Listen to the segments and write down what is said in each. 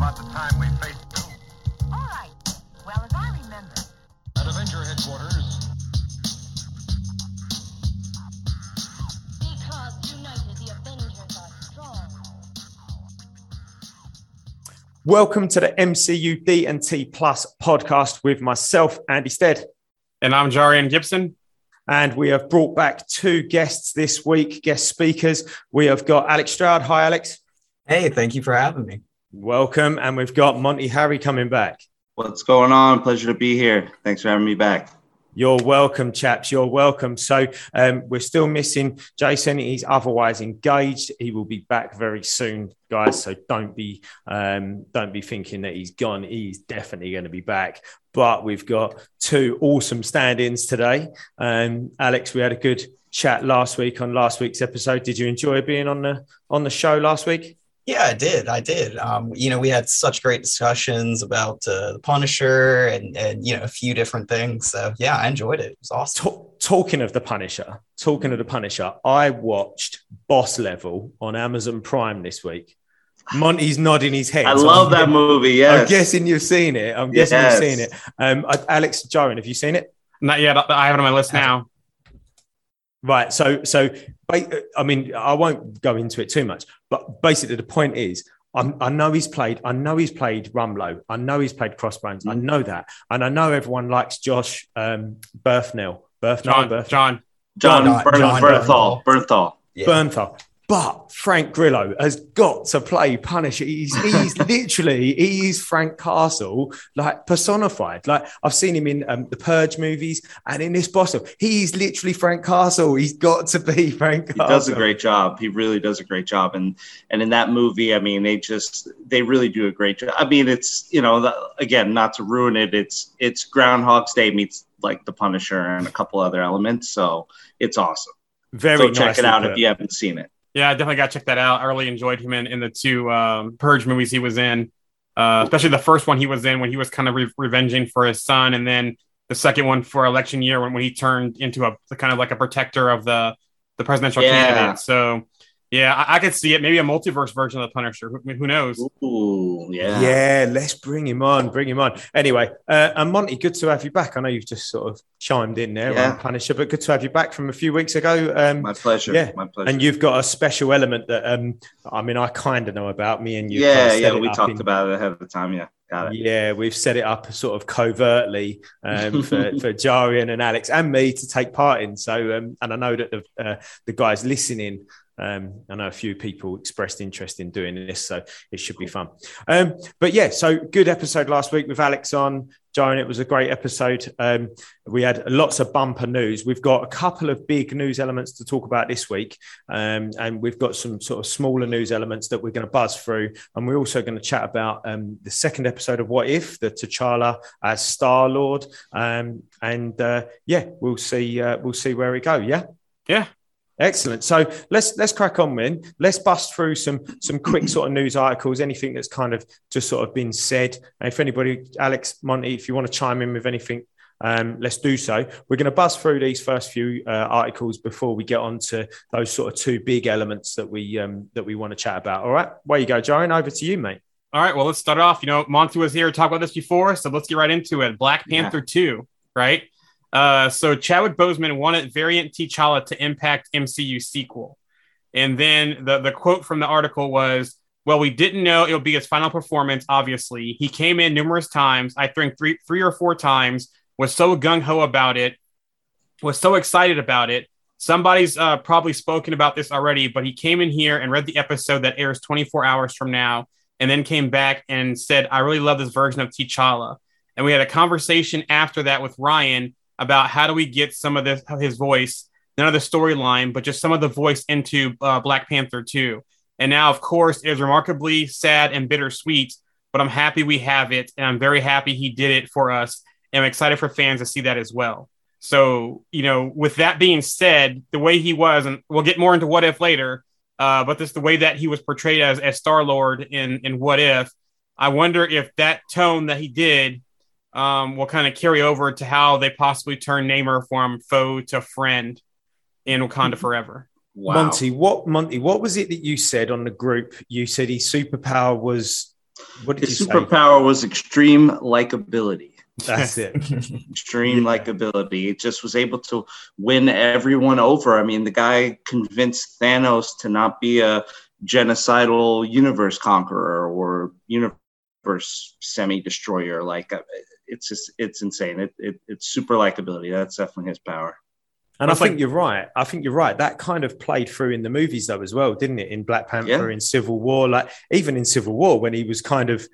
about the time we faced doom. All right. Well, as I remember, At Avenger headquarters, Because united, the Avengers are strong. Welcome to the MCU D&T Plus podcast with myself, Andy Stead. And I'm Jarian Gibson. And we have brought back two guests this week, guest speakers. We have got Alex Stroud. Hi, Alex. Hey, thank you for having me. Welcome. And we've got Monte Harry coming back. What's going on? Pleasure to be here. Thanks for having me back. You're welcome, chaps. You're welcome. So um, we're still missing Jason. He's otherwise engaged. He will be back very soon, guys. So don't be um, don't be thinking that he's gone. He's definitely going to be back. But we've got two awesome stand-ins today. Um, Alex, we had a good chat last week on last week's episode. Did you enjoy being on the on the show last week? Yeah, I did. I did. Um, you know, we had such great discussions about uh, the Punisher and and you know a few different things. So yeah, I enjoyed it. It was awesome. Ta- talking of the Punisher, talking of the Punisher, I watched Boss Level on Amazon Prime this week. Monte's nodding his head. I so love I'm that movie. Yes. I'm guessing you've seen it. I'm guessing Yes. you've seen it. Um, I- Alex Joan, have you seen it? Not yet. I have it on my list now. Right. So, so I mean, I won't go into it too much, but basically the point is, I'm, I know he's played. I know he's played Rumlow. I know he's played Crossbones. I Mhm. know that, and I know everyone likes Josh um, Berthnell. Berthnell. John, Berth- John. John, John- John Bernthal. Bernthal. Yeah. Bernthal. But Frank Grillo has got to play Punisher. He's, he's literally, he is Frank Castle, like personified. Like I've seen him in um, the Purge movies and in this boss. Level. He's literally Frank Castle. He's got to be Frank He does a great job. He really does a great job. And and in that movie, I mean, they just they really do a great job. I mean, it's you know, the, again, not to ruin it, it's it's Groundhog's Day meets like The Punisher and a couple other elements. So it's awesome. Very so check it out put. if you haven't seen it. Yeah, I definitely got to check that out. I really enjoyed him in, in the two um, Purge movies he was in, uh, especially the first one he was in when he was kind of re- revenging for his son, and then the second one for election year when, when he turned into a kind of like a protector of the the presidential Yeah. candidate. So, yeah, I, I could see it. Maybe a multiverse version of the Punisher. Who, who knows? Ooh, yeah. Yeah, let's bring him on. Bring him on. Anyway, uh, and Monte, good to have you back. I know you've just sort of chimed in there Yeah. on Punisher, but good to have you back from a few weeks ago. Um, My pleasure. Yeah. My pleasure. and you've got a special element that um, I mean, I kind of know about. Me and you, yeah, yeah, We talked in- about it ahead of the time. Yeah. Yeah, we've set it up sort of covertly um, for, for Jarian and Alex and me to take part in. So, um, and I know that the, uh, the guys listening, um, I know a few people expressed interest in doing this, so it should be fun. Um, but yeah, so good episode last week with Alex on. Jarian, it was a great episode. Um, we had lots of bumper news. We've got a couple of big news elements to talk about this week, um, and we've got some sort of smaller news elements that we're going to buzz through. And we're also going to chat about um, the second episode of What If, the T'Challa as Star Lord, um, and uh, yeah, we'll see. Uh, we'll see where we go. Yeah. Yeah. Excellent. So let's let's crack on, then. Let's bust through some some quick sort of news articles, anything that's kind of just sort of been said. And if anybody, Alex, Monte, if you want to chime in with anything, um, let's do so. We're going to buzz through these first few uh, articles before we get on to those sort of two big elements that we um, that we want to chat about. All right, where you go, Jarian. Over to you, mate. All right, well, let's start off. You know, Monte was here to talk about this before, so let's get right into it. Black Yeah. Panther 2, right? Uh, so Chadwick Boseman wanted variant T'Challa to impact MCU sequel. And then the, the quote from the article was, well, we didn't know it would be his final performance, obviously. He came in numerous times, I think three, three or four times, was so gung-ho about it, was so excited about it. Somebody's uh, probably spoken about this already, but he came in here and read the episode that airs 24 hours from now and then came back and said, I really love this version of T'Challa. And we had a conversation after that with Ryan about how do we get some of this, his voice, none of the storyline, but just some of the voice into uh, Black Panther 2. And now, of course, it is remarkably sad and bittersweet, but I'm happy we have it. And I'm very happy he did it for us. And I'm excited for fans to see that as well. So, you know, with that being said, the way he was, and we'll get more into what if later, uh, but this the way that he was portrayed as, as Star Lord in, in What If, I wonder if that tone that he did um, will kind of carry over to how they possibly turn Namor from foe to friend in Wakanda Forever. Wow. Monte, what Monte? What was it that you said on the group? You said his superpower was What did His you say? superpower was extreme likability. That's it. Extreme likability. It just was able to win everyone over. I mean, the guy convinced Thanos to not be a genocidal universe conqueror or universe semi destroyer. Like, uh, it's just, it's insane. It, it, it's super likability. That's definitely his power. And I think like- you're right. I think you're right. That kind of played through in the movies though as well, didn't it? In Black Panther, Yeah. in Civil War, like even in Civil War when he was kind of,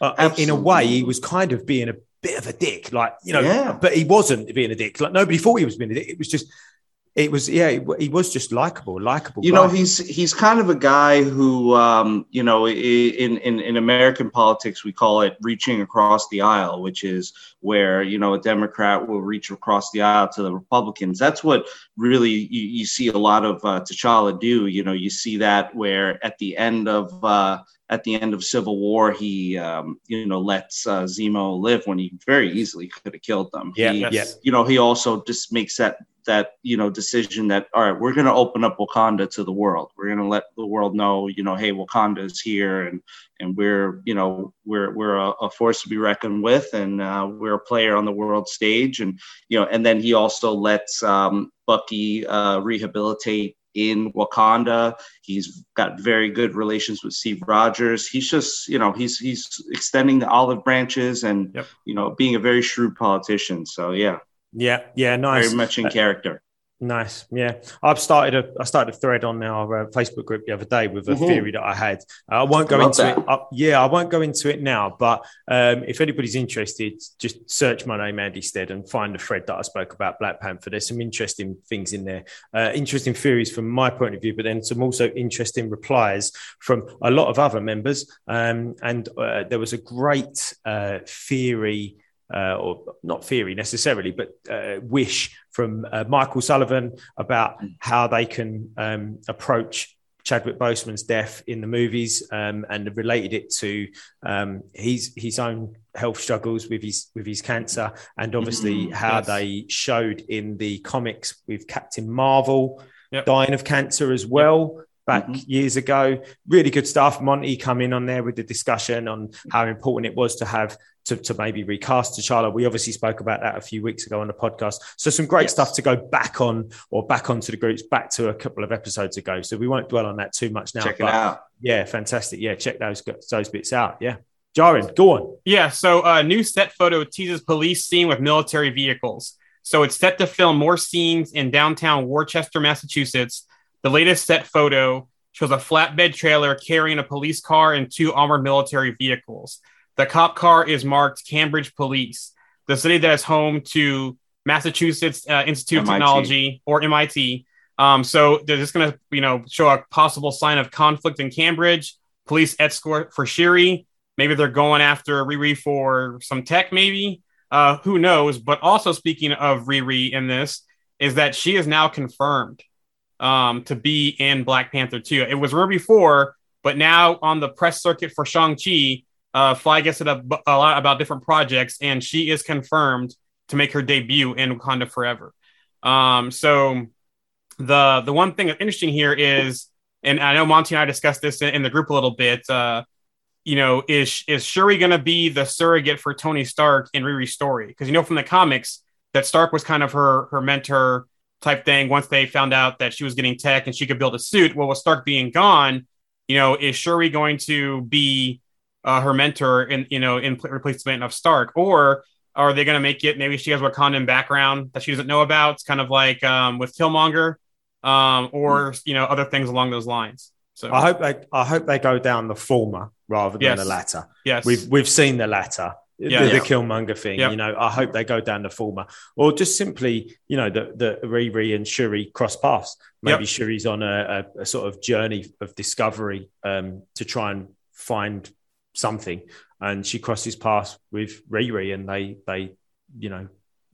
uh, in a way, he was kind of being a bit of a dick, like you know. Yeah. But he wasn't being a dick. Like nobody thought he was being a dick. It was just, it was yeah. He, he was just likable, likable. you know he's he's kind of a guy who um, you know in, in in american politics we call it reaching across the aisle which is where you know a democrat will reach across the aisle to the republicans that's what really you, you see a lot of uh, t'challa do you know you see that where at the end of uh, at the end of Civil War, he, um, you know, lets uh, Zemo live when he very easily could have killed them. Yeah, he, yeah. You know, he also just makes that that you know decision that all right, we're going to open up Wakanda to the world. We're going to let the world know, you know, hey, Wakanda is here, and and we're, you know, we're we're a, a force to be reckoned with, and uh, we're a player on the world stage, and you know, and then he also lets um, Bucky uh, rehabilitate in Wakanda. He's got very good relations with Steve Rogers. He's just, you know, he's he's extending the olive branches and Yep. you know being a very shrewd politician. So yeah, yeah, yeah, nice. very much in Uh, character. Nice, yeah. I've started a I started a thread on our uh, Facebook group the other day with a Mhm. theory that I had. Uh, I won't go Love into that. it. Uh, yeah, I won't go into it now. But um, if anybody's interested, just search my name Andy Stead and find the thread that I spoke about Black Panther. There's some interesting things in there, uh, interesting theories from my point of view, but then some also interesting replies from a lot of other members. Um, and uh, there was a great uh, theory uh, or not theory necessarily, but uh, wish from uh, Michael Sullivan about how they can um, approach Chadwick Boseman's death in the movies um, and related it to um, his his own health struggles with his with his cancer and obviously Mhm, how yes. they showed in the comics with Captain Marvel Yep. dying of cancer as well back Mhm. years ago really good stuff monte come in on there with the discussion on how important it was to have to, to maybe recast T'Challa. We obviously spoke about that a few weeks ago on the podcast. So some great Yes. stuff to go back on or back onto the groups back to a couple of episodes ago. So we won't dwell on that too much now. Check it out. Yeah, fantastic. Yeah, check those those bits out. Yeah. Jarian, go on. Yeah, so uh, new set photo teases police scene with military vehicles. So it's set to film more scenes in downtown Worcester, Massachusetts. The latest set photo shows a flatbed trailer carrying a police car and two armored military vehicles. The cop car is marked Cambridge Police, the city that is home to Massachusetts uh, Institute of Technology or MIT. Um, so they're just going to, you know, show a possible sign of conflict in Cambridge. Police escort for Shiri. Maybe they're going after Riri for some tech, maybe. Uh, who knows? But also speaking of Riri in this, is that she is now confirmed um, to be in Black Panther 2. It was rumored before, but now on the press circuit for Shang-Chi, uh, Fly said a, a lot about different projects, and she is confirmed to make her debut in Wakanda Forever. Um, so the the one thing that's interesting here is, and I know Monte and I discussed this in, in the group a little bit. Uh, you know, is is Shuri going to be the surrogate for Tony Stark in Riri's story? Because you know from the comics that Stark was kind of her her mentor type thing. Once they found out that she was getting tech and she could build a suit, well, with Stark being gone, you know, is Shuri going to be uh, her mentor in you know in replacement of Stark, or are they going to make it maybe she has Wakandan background that she doesn't know about? It's kind of like um, with Killmonger, um, or you know other things along those lines. So I hope they I hope they go down the former rather than Yes. the latter. yes, We've we've seen the latter. Yeah. the, the Yeah. Killmonger thing, you know. I hope they go down the former, or just simply, you know, the the Riri and Shuri cross paths. Maybe Yep. Shuri's on a, a, a sort of journey of discovery um, to try and find something, and she crosses paths with Riri, and they they, you know,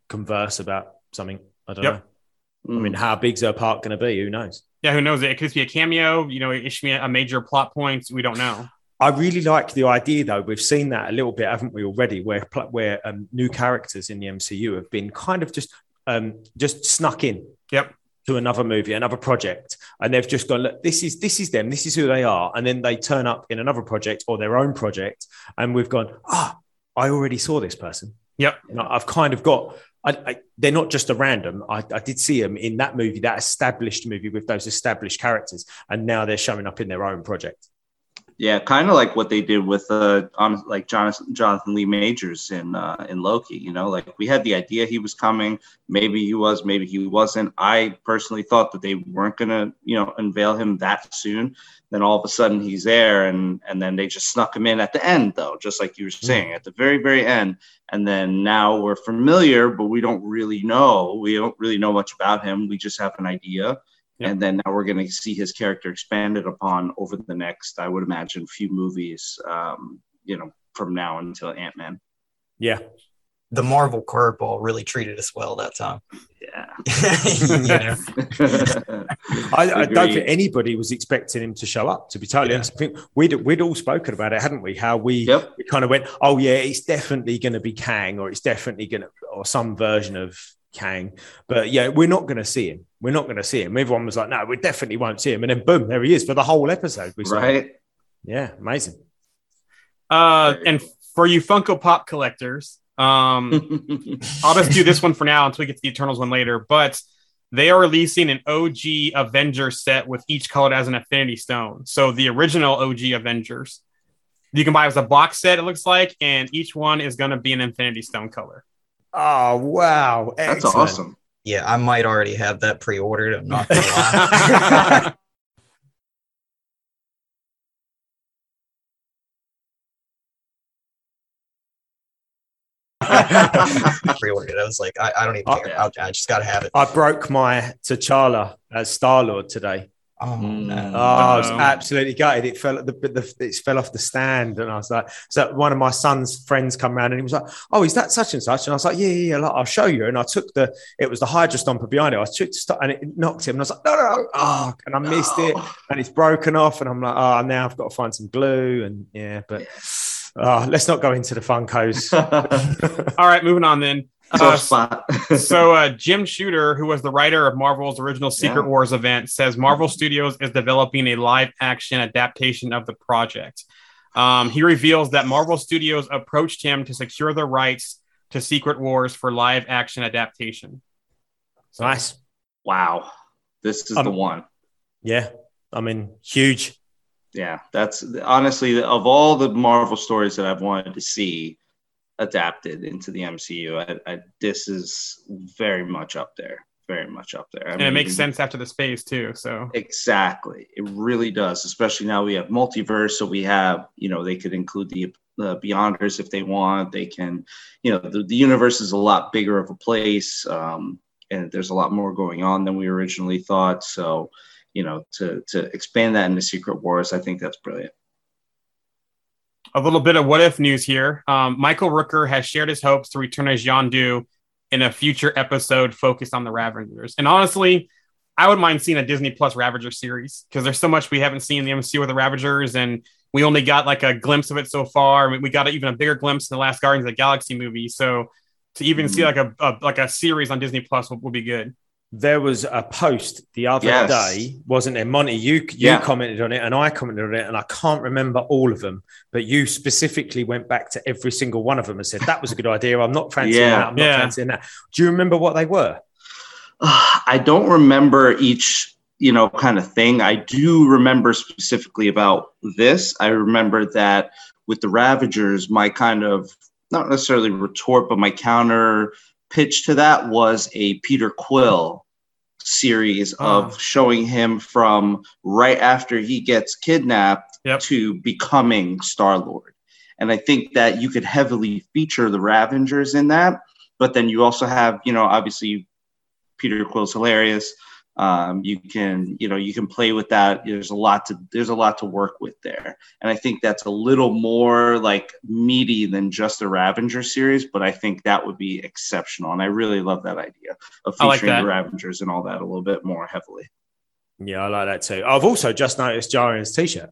converse about something. I don't Yep. know. I mean, how big's her part going to be? Who knows? yeah, who knows? It could be a cameo. You know, it should be a major plot point. We don't know. I really like the idea, though. We've seen that a little bit, haven't we, already? Where where um, new characters in the MCU have been kind of just um, just snuck in. Yep. to another movie, another project, and they've just gone, look, this is this is them, this is who they are, and then they turn up in another project or their own project, and we've gone, ah, I already saw this person. Yep. Know, I've kind of got. I, I, they're not just a random. I, I did see them in that movie, that established movie with those established characters, and now they're showing up in their own project. Yeah, kind of like what they did with uh, on like Jonathan Jonathan Lee Majors in uh, in Loki. You know, like we had the idea he was coming. Maybe he was, maybe he wasn't. I personally thought that they weren't gonna, you know, unveil him that soon. Then all of a sudden he's there, and and then they just snuck him in at the end, though, just like you were saying, at the very very end. And then now we're familiar, but we don't really know. We don't really know much about him. We just have an idea Yeah. and then now we're going to see his character expanded upon over the next, I would imagine, few movies. Um, you know, from now until Ant Man. Yeah, The Marvel curveball really treated us well that time. Yeah. you? I, I don't think anybody was expecting him to show up. To be totally Yeah. honest, I think we'd we'd all spoken about it, hadn't we? How we, Yep. we kind of went, oh yeah, it's definitely going to be Kang, or it's definitely going to, or some version of Kang. But yeah, we're not going to see him. We're not going to see him. Everyone was like, no, we definitely won't see him. And then boom, there he is for the whole episode. We saw him. right. Yeah, amazing. Uh, and for you Funko Pop collectors, um, I'll just do this one for now until we get to the Eternals one later. But they are releasing an OG Avengers set with each colored as an Infinity Stone. So the original OG Avengers, you can buy as a box set. It looks like, and each one is going to be an Infinity Stone color. Oh wow, That's awesome. Yeah, I might already have that pre-ordered. I'm not gonna lie. pre-ordered it. I was like, I, I don't even care. I'll, I just gotta have it. I broke my T'Challa as Star Lord today. Oh Mm. no. Oh, I was absolutely gutted. It fell the, the it fell off the stand, and I was like, so one of my son's friends come around and he was like, "Oh, is that such and such?" And I was like, "Yeah, yeah, yeah like, I'll show you." And I took the it was the Hydra Stomper behind it. I took the st- and it knocked him, and I was like, "No, no, no!" Oh, and I missed it, and it's broken off, and I'm like, "Oh, now I've got to find some glue." And yeah, but oh, let's not go into the Funkos. All right, moving on then. Tough Uh, spot. so uh, Jim Shooter, who was the writer of Marvel's original Secret Yeah. Wars event, says Marvel Studios is developing a live action adaptation of the project. Um, he reveals that Marvel Studios approached him to secure the rights to Secret Wars for live action adaptation. So nice, wow. This is Um, the one. yeah. I mean, huge. Yeah, that's honestly of all the Marvel stories that I've wanted to see adapted into the MCU. I, I, this is very much up there. Very much up there. I And it makes sense after this phase too. So Exactly. It really does, especially now we have multiverse. So we have, you know, they could include the, the Beyonders if they want. They can, you know, the, the universe is a lot bigger of a place. Um, and there's a lot more going on than we originally thought. So, you know, to, to expand that into Secret Wars, I think that's brilliant. A little bit of what if news here. Um, Michael Rooker has shared his hopes to return as Yondu in a future episode focused on the Ravagers. And honestly, I would mind seeing a Disney Plus Ravager series because there's so much we haven't seen in the MCU with the Ravagers, and we only got like a glimpse of it so far. I mean, we got even a bigger glimpse in the last Guardians of the Galaxy movie. So to even see like a, a like a series on Disney Plus would, would be good. There was a post the other Yes. day, wasn't there? Monte, you you Yeah. commented on it and I commented on it, and I can't remember all of them, but you specifically went back to every single one of them and said that was a good idea. I'm not fancying Yeah. that. I'm not Yeah. fancying that. Do you remember what they were? I don't remember each, you know, kind of thing. I do remember specifically about this. I remember that with the Ravagers, my kind of not necessarily retort, but my counter pitch to that was a Peter Quill series ah. of showing him from right after he gets kidnapped Yep. to becoming Star Lord. And I think that you could heavily feature the Ravengers in that. But then you also have, you know, obviously Peter Quill's hilarious. Um, you can, you know, you can play with that. There's a lot to there's a lot to work with there, and I think that's a little more like meaty than just the Ravenger series. But I think that would be exceptional, and I really love that idea of I like featuring the Ravengers and all that a little bit more heavily. Yeah, I like that too. I've also just noticed Jarian's t-shirt.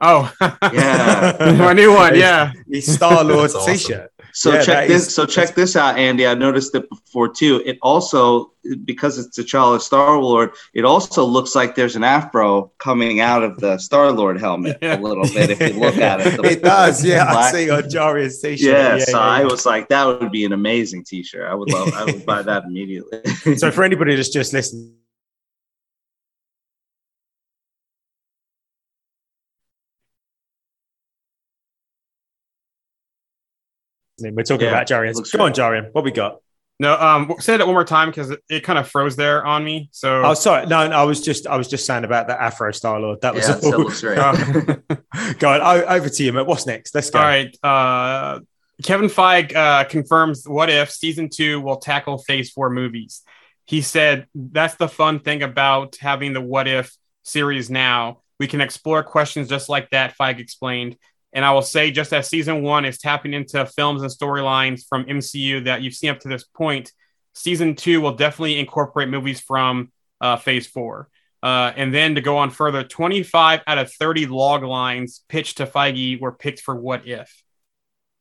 Oh, Yeah. my new one. Yeah. His Star Lord awesome. t-shirt. So Yeah, check this. is- so check this out, Andy. I noticed it before too. It also because it's a child of Star Lord. It also looks like there's an afro coming out of the Star Lord helmet Yeah. a little bit. If you look at it, it does. Yeah, I see on Jarian's t-shirt. Yeah, so yeah, I yeah. was like, that would be an amazing T-shirt. I would love. I would buy that immediately. So for anybody that's just listening. We're talking Yeah, about Jarian. looks Go on, great. Jarian. What we got? No, um, say that one more time because it, it kind of froze there on me. So Oh, sorry. No, no, I was just I was just saying about the Afro Star Lord. That was yeah, all. that looks great. Uh, go on. O- over to you, mate. What's next? Let's go. All right. Uh, Kevin Feige uh, confirms what if season two will tackle phase four movies. He said that's the fun thing about having the what if series now. We can explore questions just like that, Feige explained. And I will say, just as season one is tapping into films and storylines from MCU that you've seen up to this point, season two will definitely incorporate movies from uh, phase four. Uh, and then to go on further, 25 out of 30 log lines pitched to Feige were picked for what if.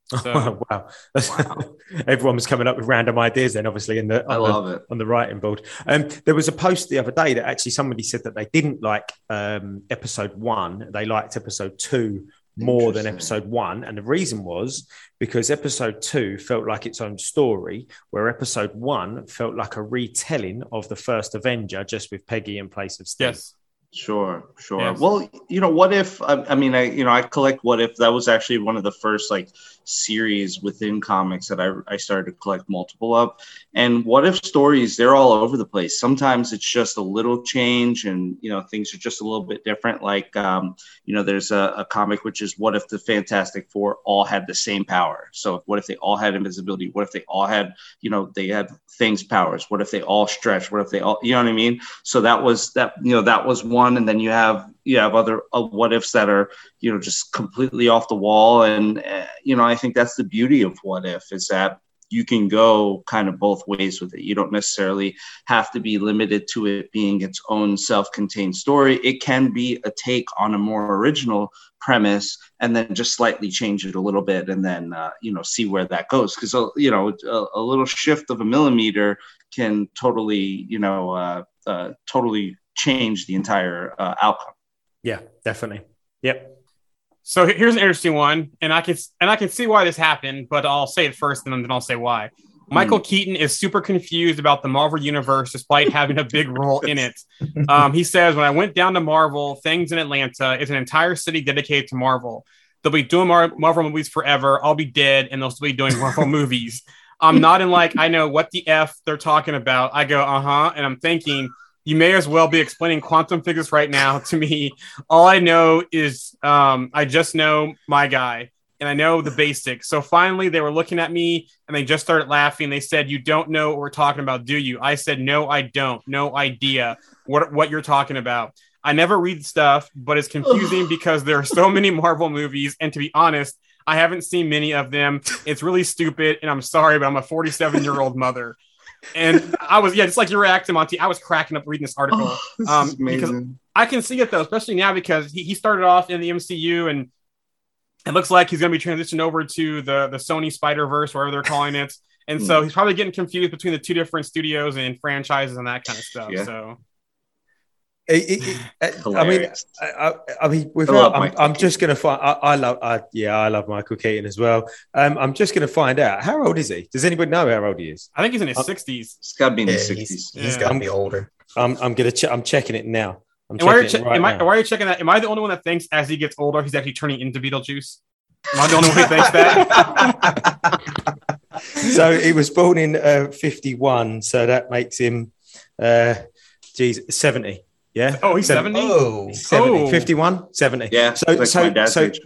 So, wow. Everyone was coming up with random ideas then, obviously, in the, I on the- love it. on the writing board. Um, there was a post the other day that actually somebody said that they didn't like um, episode one. They liked episode two more than episode one. And the reason was because episode two felt like its own story, where episode one felt like a retelling of the first Avenger, just with Peggy in place of Steve. yes. Sure, sure. Yes. Well, you know, what if? I, I mean, I you know, I collect what if. That was actually one of the first like series within comics that I I started to collect multiple of. And what if stories? They're all over the place. Sometimes it's just a little change, and you know, things are just a little bit different. Like, um, you know, there's a, a comic which is what if the Fantastic Four all had the same power? So, what if they all had invisibility? What if they all had, you know, they had things powers? What if they all stretch? What if they all, you know what I mean? so that was that you know that was one and then you have you have other uh, what ifs that are you know just completely off the wall. And uh, you know i think that's the beauty of what if is that you can go kind of both ways with it. You don't necessarily have to be limited to it being its own self-contained story. It can be a take on a more original premise and then just slightly change it a little bit and then uh, you know see where that goes. Because you know a, a little shift of a millimeter can totally you know uh, uh, totally change the entire uh, outcome. Yeah, definitely. Yep. So here's an interesting one, and I can and I can see why this happened, but I'll say it first, and then I'll say why. Michael Keaton is super confused about the Marvel universe, despite having a big role in it. Um, he says, "When I went down to Marvel, things in Atlanta is an entire city dedicated to Marvel. They'll be doing Mar- Marvel movies forever. I'll be dead, and they'll still be doing Marvel movies. I'm not in like I know what the f they're talking about. I go, uh huh, and I'm thinking." You may as well be explaining quantum physics right now to me all I know is um, I just know my guy and I know the basics. So finally, they were looking at me and they just started laughing. They said, "You don't know what we're talking about, do you?" I said, "No, I don't. No idea what what you're talking about." I never read stuff, but it's confusing because there are so many Marvel movies, and to be honest, I haven't seen many of them. It's really stupid, and I'm sorry, but I'm a 47 year old mother. And I was, yeah, just like you were acting, Monte. I was cracking up reading this article. This Um, because-. I can see it though, especially now because he, he started off in the MCU and it looks like he's going to be transitioned over to the the Sony Spider Verse, whatever they're calling it. And so he's probably getting confused between the two different studios and franchises and that kind of stuff. Yeah. So It- it- it- I mean, I, I, I mean, I without, love I'm, I'm just going to find. I, I love, I, yeah, I love Michael Keaton as well. Um, I'm just going to find out how old is he? Does anybody know how old he is? I think he's in his Uh, 60s. It's got to be in Yeah, the he's, sixties. he's Yeah. got to be older. I'm, I'm going to. Che- I'm checking it now. I'm why are, you checking che- it right am, I, now. why are you checking that? Am I the only one that thinks as he gets older, he's actually turning into Beetlejuice? Am I the only one who thinks that? so he was born in uh, 51, so that makes him, uh, geez, 70. Yeah. Oh, he's 70? Oh, 70, Oh. 51, 70. Yeah, So, like so, so age.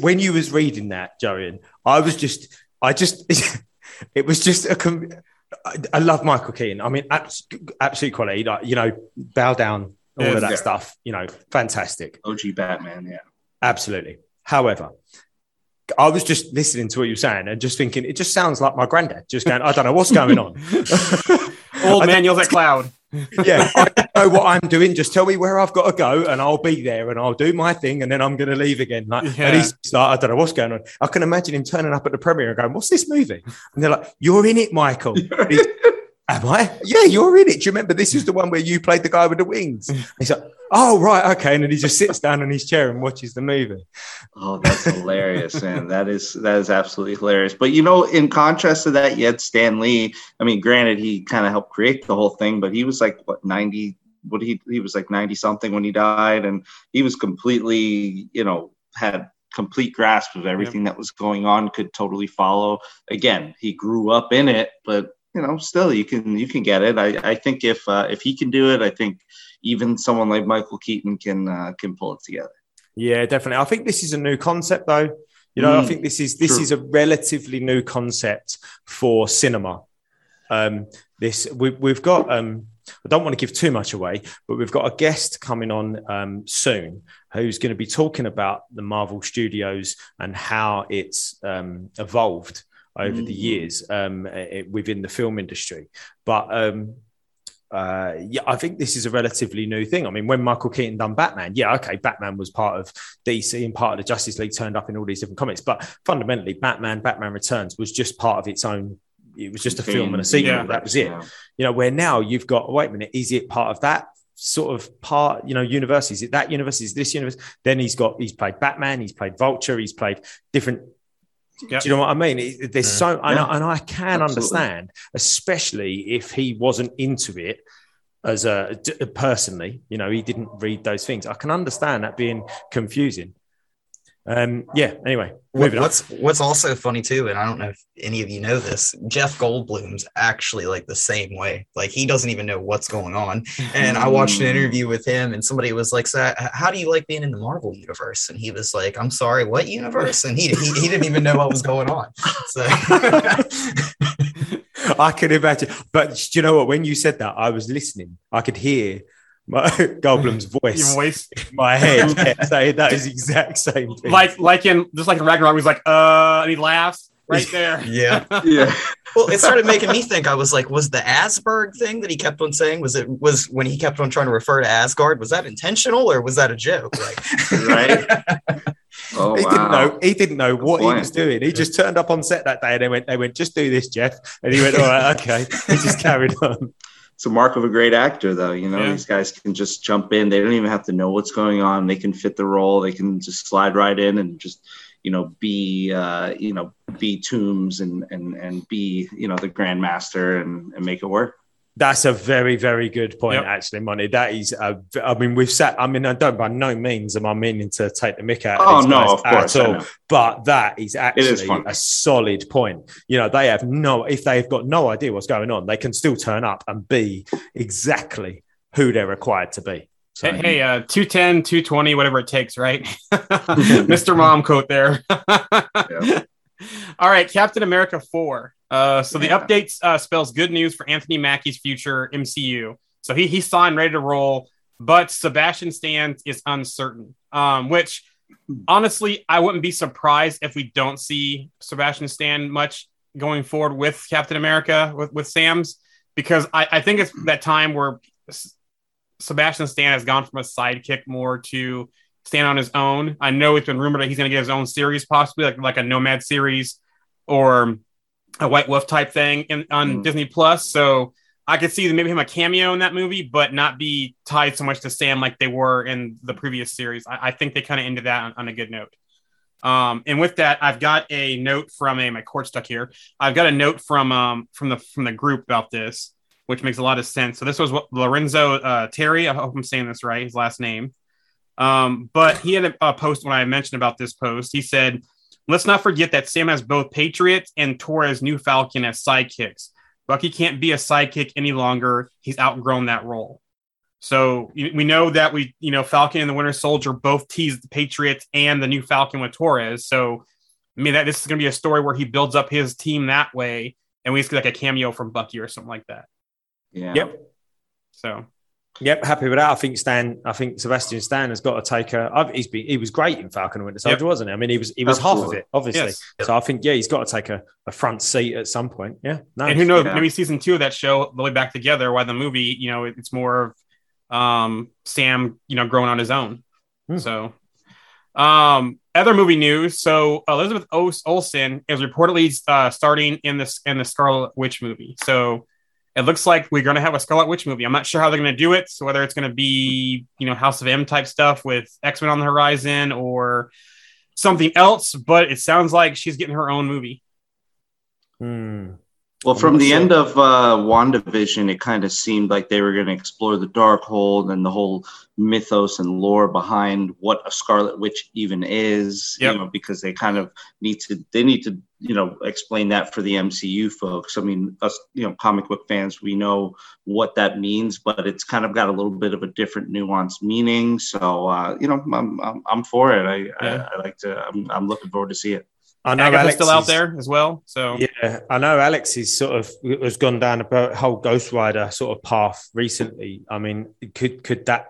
when you was reading that, Jarian, I was just, I just, it was just a, com- I, I love Michael Keaton. I mean, abs- absolute quality, like, you know, bow down, all Yeah, of that yeah. stuff, you know, fantastic. OG Batman. Yeah. Absolutely. However, I was just listening to what you were saying and just thinking, it just sounds like my granddad just going, I don't know what's going on. Old man yells at cloud. yeah, I know what I'm doing. Just tell me where I've got to go, and I'll be there, and I'll do my thing, and then I'm going to leave again. Like, Yeah. And he's just like, I don't know what's going on. I can imagine him turning up at the premiere and going, "What's this movie?" And they're like, "You're in it, Michael." He's, Am I? Yeah, you're in it. Do you remember this is the one where you played the guy with the wings? Mm. He's like, "Oh, right, okay." And then he just sits down in his chair and watches the movie. Oh, that's hilarious, man. That is that is absolutely hilarious. But you know, in contrast to that, you had Stan Lee. I mean, granted, he kind of helped create the whole thing, but he was like what ninety? What he he was like ninety something when he died, and he was completely, you know, had complete grasp of everything that was going on. Could totally follow. Again, he grew up in it, but you know, still, you can you can get it. I I think if uh, if he can do it, I think even someone like Michael Keaton can uh, can pull it together. Yeah, definitely. I think this is a new concept, though. You know, I Mm, think this is this true. is a relatively new concept for cinema. Um, this we, we've got. Um, I don't want to give too much away, but we've got a guest coming on um, soon who's going to be talking about the Marvel Studios and how it's um, evolved over the Mm. years um, eh, within the film industry. But um, uh, yeah, I think this is a relatively new thing. I mean, when Michael Keaton done Batman, yeah, okay, Batman was part of DC and part of the Justice League turned up in all these different comics, but fundamentally, Batman, Batman Returns was just part of its own. It was just a film and a sequel. Yeah. That was it. Yeah. You know, where now you've got. Wait a minute, is it part of that? Sort of part, you know, universe. Is it that universe? Is this universe? Then he's got, he's played Batman, he's played Vulture, he's played different Yep. do you know what I mean? There's Yeah. so, and, Yeah. I, and I can Absolutely. understand, especially if he wasn't into it as a personally, you know, he didn't read those things. I can understand that being confusing. Um, yeah. Anyway, What- moving on. what's what's also funny too, and I don't know if any of you know this, Jeff Goldblum's actually like the same way. Like he doesn't even know what's going on. And I watched an interview with him, and somebody was like, "So, how do you like being in the Marvel universe?" And he was like, "I'm sorry, what universe?" And he he, he didn't even know what was going on. So I can imagine. But do you know what? When you said that, I was listening. I could hear my Goldblum's Your voice voice, in my head yeah, saying that is the exact same thing. like like in just like in Ragnarok, he's like, uh, and he laughs right there. yeah. Yeah. Well, it started making me think. I was like, was the Asberg thing that he kept on saying? Was it was when he kept on trying to refer to Asgard? Was that intentional or was that a joke? Like, Right. Oh he wow. didn't know. He didn't know what he was doing. He just turned up on set that day, and they went, "They went, just do this, Jeff." And he went, "All right, okay." He just carried on. It's a mark of a great actor, though. You know, Yeah. these guys can just jump in. They don't even have to know what's going on. They can fit the role. They can just slide right in and just, you know, be, uh, you know, be Toomes and and and be, you know, the Grand Master and, and make it work. That's a very, very good point, Yep. actually, Monte. That is, a, I mean, we've sat. I mean, I don't by no means am I meaning to take the mick out. Oh no, of course. at all. But that is actually funny. a solid point. You know, they have no. If they've got no idea what's going on, they can still turn up and be exactly who they're required to be. So, Hey, hey, uh, 210, 220, whatever it takes, right? Mr. Mom coat there. All right, Captain America 4. Uh, so the Yeah. updates uh, spells good news for Anthony Mackie's future MCU. So he he's signed, ready to roll, but Sebastian Stan is uncertain. Um, which honestly, I wouldn't be surprised if we don't see Sebastian Stan much going forward with Captain America with, with Sam's because I, I think it's that time where Sebastian Stan has gone from a sidekick more to stand on his own. I know it's been rumored that he's going to get his own series, possibly like like a Nomad series or a White Wolf type thing in, on Mm. Disney Plus. So I could see maybe him a cameo in that movie, but not be tied so much to Sam like they were in the previous series. I, I think they kind of ended that on, on a good note. Um, and with that, I've got a note from a my court stuck here. I've got a note from um from the from the group about this, which makes a lot of sense. So this was what Lorenzo uh, Terry. I hope I'm saying this right. His last name. Um, but he had a, a post when I mentioned about this post. He said, "Let's not forget that Sam has both Patriot and Torres New Falcon as sidekicks. Bucky can't be a sidekick any longer. He's outgrown that role." So we know that we, you know, Falcon and the Winter Soldier both teased the Patriot and the new Falcon with Torres. So I mean that this is going to be a story where he builds up his team that way, and we just get like a cameo from Bucky or something like that. Yeah. Yep. So Yep, happy with that. I think Stan. I think Sebastian Stan has got to take a. I've, he's been. He was great in Falcon and Winter Soldier, wasn't he? I mean, he was. He was half of it, obviously. Yes. So I think yeah, he's got to take a, a front seat at some point. Yeah. No. and who knows? Yeah. Maybe season two of that show they'll be back together. Why the movie, you know, it's more of um, Sam, you know, growing on his own. Hmm. So, um, other movie news. So Elizabeth Os- Olsen is reportedly uh, starting in this in the Scarlet Witch movie. So it looks like we're going to have a Scarlet Witch movie. I'm not sure how they're going to do it. So whether it's going to be you know House of M type stuff with X Men on the horizon or something else, but it sounds like she's getting her own movie. Hmm. Well, from the end of uh, WandaVision, it kind of seemed like they were going to explore the Darkhold and the whole mythos and lore behind what a Scarlet Witch even is. Yep. You know, because they kind of need to they need to you know explain that for the MCU folks. I mean, us you know comic book fans, we know what that means, but it's kind of got a little bit of a different nuanced meaning. So uh, you know, I'm, I'm I'm for it. I, Yeah. I I like to. I'm, I'm looking forward to see it. I know Agatha's Alex still out is- there as well. So Yeah, I know Alex is sort of has gone down a whole Ghost Rider sort of path recently. I mean, could could that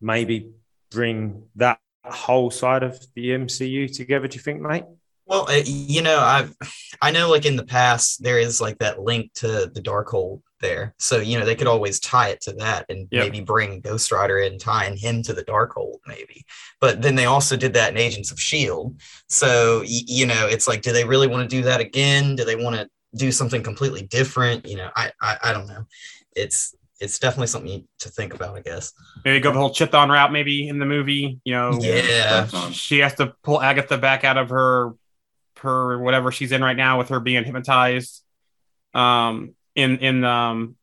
maybe bring that whole side of the MCU together? Do you think, mate? Well, uh, you know, I've I know like in the past there is like that link to the Darkhold there, so you know they could always tie it to that and Yep. maybe bring Ghost Rider in, tying him to the Darkhold maybe. But then they also did that in Agents of Shield, so you know it's like, do they really want to do that again? Do they want to do something completely different? You know, I I, I don't know. It's it's definitely something to think about, I guess. maybe go the whole Chthon route, maybe in the movie. You know, Yeah. She has to pull Agatha back out of her her whatever she's in right now with her being hypnotized um in in um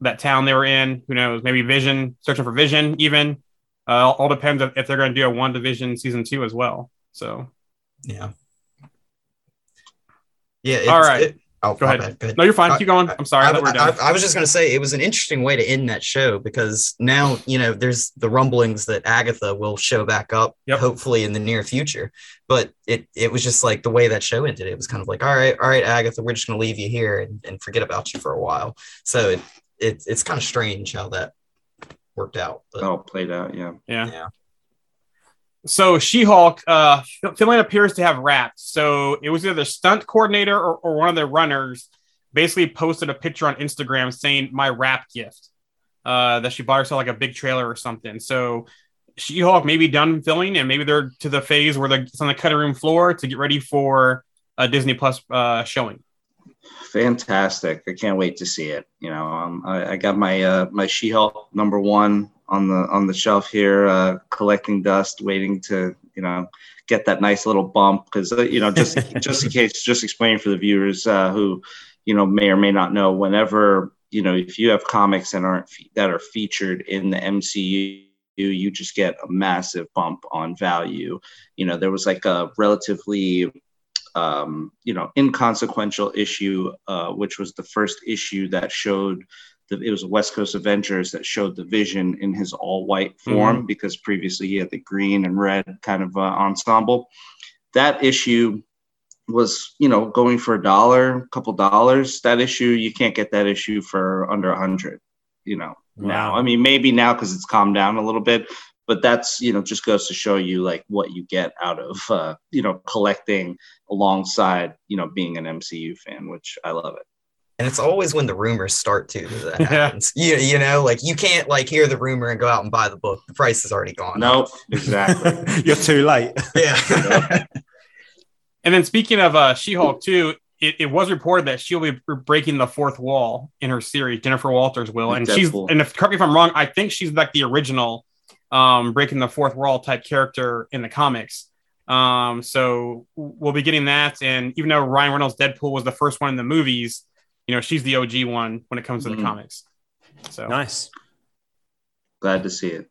that town they were in who knows maybe vision searching for vision even uh, all depends if if they're going to do a WandaVision season two as well so Yeah. Yeah. It's, All right. it- oh, Go ahead. bad, Go ahead. no you're fine I- keep going i'm sorry I, I, thought we were done. I- I was just going to say it was an interesting way to end that show because now you know there's the rumblings that Agatha will show back up Yep. hopefully in the near future. But it it was just like the way that show ended. It was kind of like all right, all right, Agatha, we're just going to leave you here and, and forget about you for a while. So it, it it's kind of strange how that worked out. But, all played out. Yeah. yeah yeah. So She-Hulk, uh, Finland appears to have wrapped. So it was either the stunt coordinator or, or one of the runners basically posted a picture on Instagram saying my wrap gift. Uh, that she bought herself like a big trailer or something. So She-Hulk may be done filming, and maybe they're to the phase where they're on the cutting room floor to get ready for a Disney Plus uh, showing. fantastic. I can't wait to see it. You know, um, I, I got my uh, my She-Hulk number one on the on the shelf here, uh, collecting dust, waiting to you know get that nice little bump because uh, you know just just in case, just explaining for the viewers uh, who you know may or may not know. Whenever you know if you have comics that aren't fe- that are featured in the MCU. You just get a massive bump on value. You know, there was like a relatively um, you know, inconsequential issue, uh, which was the first issue that showed the, it was a West Coast Avengers that showed the Vision in his all white form because previously he had the green and red kind of uh, ensemble. That issue was, you know, going for a dollar, a couple dollars. That issue you can't get that issue for under a hundred. You know, now I mean maybe now because it's calmed down a little bit, but that's you know just goes to show you like what you get out of uh, you know collecting alongside you know being an MCU fan, which I love it. And it's always when the rumors start to that Yeah. happens. you, you know, like you can't like hear the rumor and go out and buy the book. The price is already gone. Nope, exactly. You're too late. Yeah. And then speaking of uh, She-Hulk too, it, it was reported that she'll be breaking the fourth wall in her series. Jennifer Walters will, and she's and if correct me if I'm wrong, I think she's like the original um, breaking the fourth wall type character in the comics. Um, so we'll be getting that, and even though Ryan Reynolds' Deadpool was the first one in the movies, you know she's the OG one when it comes to the Mhm. comics. So nice. Glad to see it.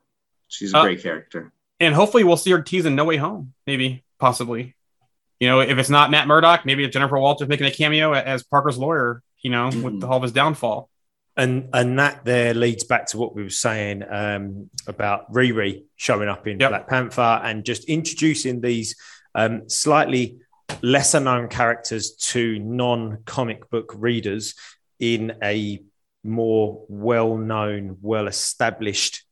She's a Uh, great character. and hopefully we'll see her tease in No Way Home, maybe possibly. You know, if it's not Matt Murdock, maybe Jennifer Walters making a cameo as Parker's lawyer. You know, with Mhm. the, all of his downfall. And and that there leads back to what we were saying um, about Riri showing up in Yep. Black Panther and just introducing these um, slightly lesser known characters to non comic book readers in a more well-known, well-established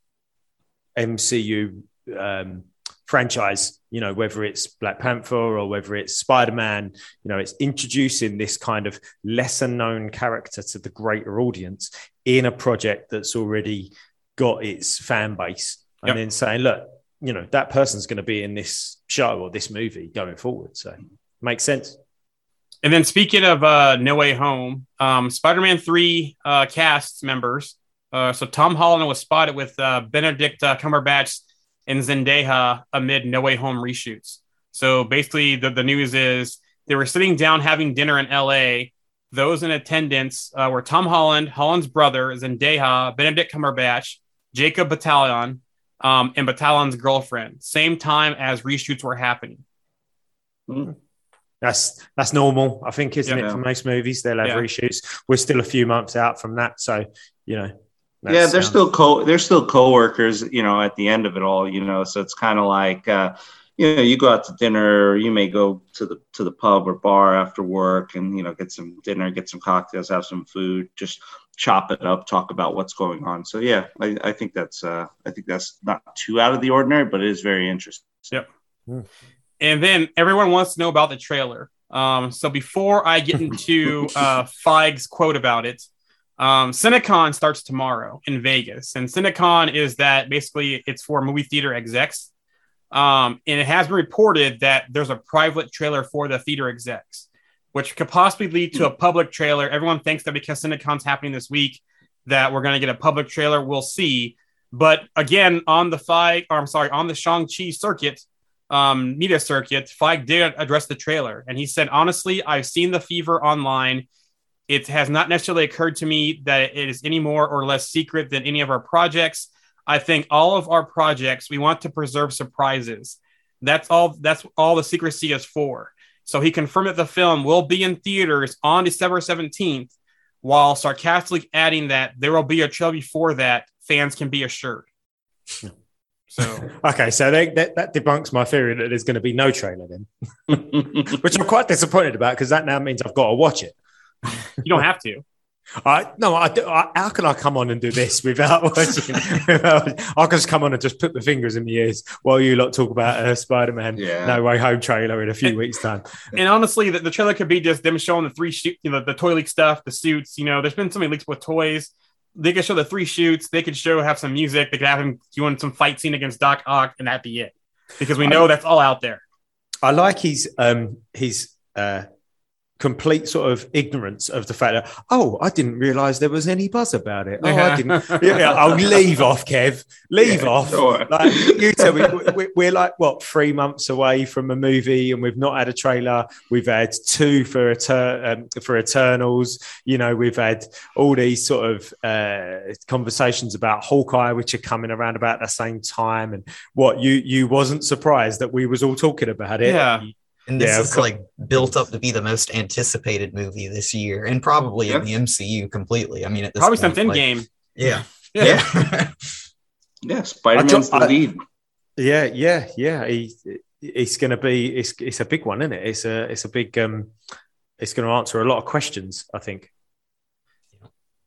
MCU um, franchise. You know, whether it's Black Panther or whether it's Spider Man. You know, it's introducing this kind of lesser-known character to the greater audience in a project that's already got its fan base, and Yep. then saying, look, you know, that person's going to be in this show or this movie going forward. So makes sense. And then speaking of uh, No Way Home, um, Spider-Man three uh, cast members. Uh, so Tom Holland was spotted with uh, Benedict uh, Cumberbatch and Zendaya amid No Way Home reshoots. So basically, the, the news is they were sitting down having dinner in L.A. Those in attendance uh, were Tom Holland, Holland's brother, Zendaya, Benedict Cumberbatch, Jacob Batalon, um, and Batalon's girlfriend. Same time as reshoots were happening. That's that's normal, I think, isn't Yeah. it? For most movies, they'll have Yeah. reshoots. We're still a few months out from that, so you know. yeah, they're um, still co they're still coworkers, you know, at the end of it all, you know. So it's kind of like uh, you know, you go out to dinner, or you may go to the to the pub or bar after work and you know, get some dinner, get some cocktails, have some food, just chop it up, talk about what's going on. So yeah, I, I think that's uh I think that's not too out of the ordinary, but it is very interesting. And then everyone wants to know about the trailer. Um, so before I get into uh, Feige's quote about it, um, CinemaCon starts tomorrow in Vegas, and CinemaCon is that basically it's for movie theater execs. Um, and it has been reported that there's a private trailer for the theater execs, which could possibly lead to a public trailer. Everyone thinks that because CinemaCon's happening this week, that we're going to get a public trailer. We'll see. But again, on the Feige, or I'm sorry, on the Shang-Chi circuit, um, media circuit, Feige did address the trailer, and he said, "Honestly, I've seen the fever online. It has not necessarily occurred to me that it is any more or less secret than any of our projects. I think all of our projects we want to preserve surprises. That's all. That's all the secrecy is for." So he confirmed that the film will be in theaters on December 17th, while sarcastically adding that there will be a trailer before that. Fans can be assured. So. Okay, so they, that, that debunks my theory that there's going to be no trailer then, which I'm quite disappointed about because that now means I've got to watch it. You don't have to. I no, I, do- I how can I come on and do this without watching? without, I can just come on and just put my fingers in my ears while you lot talk about uh, Spider-Man Yeah. No Way Home trailer in a few weeks' time. And honestly, the, the trailer could be just them showing the three you know, the toy leak stuff, the suits. You know, there's been so many leaks with toys. They could show the three shoots. They could show have some music. They could have him doing some fight scene against Doc Ock, and that'd be it. Because we know that's all out there. I like his um his uh complete sort of ignorance of the fact that oh I didn't realize there was any buzz about it. Oh, I didn't. Yeah, I'll leave off, Kev. Leave Yeah, off. sure. Like you tell me, we- we're like what three months away from a movie, and we've not had a trailer. We've had two for Eter- um, for Eternals. You know, we've had all these sort of uh, conversations about Hawkeye, which are coming around about the same time. And what you you wasn't surprised that we was all talking about it. Yeah. And this Yeah, is of like built up to be the most anticipated movie this year, and probably in the MCU completely. I mean, at this Probably point, since like- Endgame. yeah, Yeah. yeah. yeah, Spider-Man's I- the lead. Yeah, yeah, yeah. He, it's going to be it's it's a big one, isn't it? It's a it's a big um, it's going to answer a lot of questions. I think.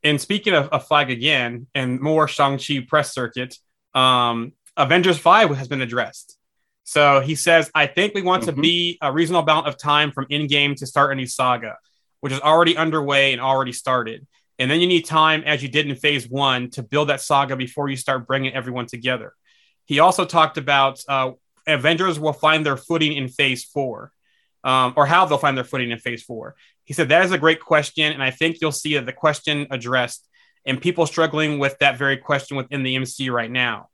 And speaking of, of Flag again and more Shang-Chi press circuit, um, Avengers 5 has been addressed. So he says, I think we want to Mhm. be a reasonable amount of time from Endgame to start a new saga, which is already underway and already started. And then you need time, as you did in phase one, to build that saga before you start bringing everyone together. He also talked about uh, Avengers will find their footing in phase four, um, or how they'll find their footing in phase four. He said that is a great question, and I think you'll see that the question addressed and people struggling with that very question within the MCU right now.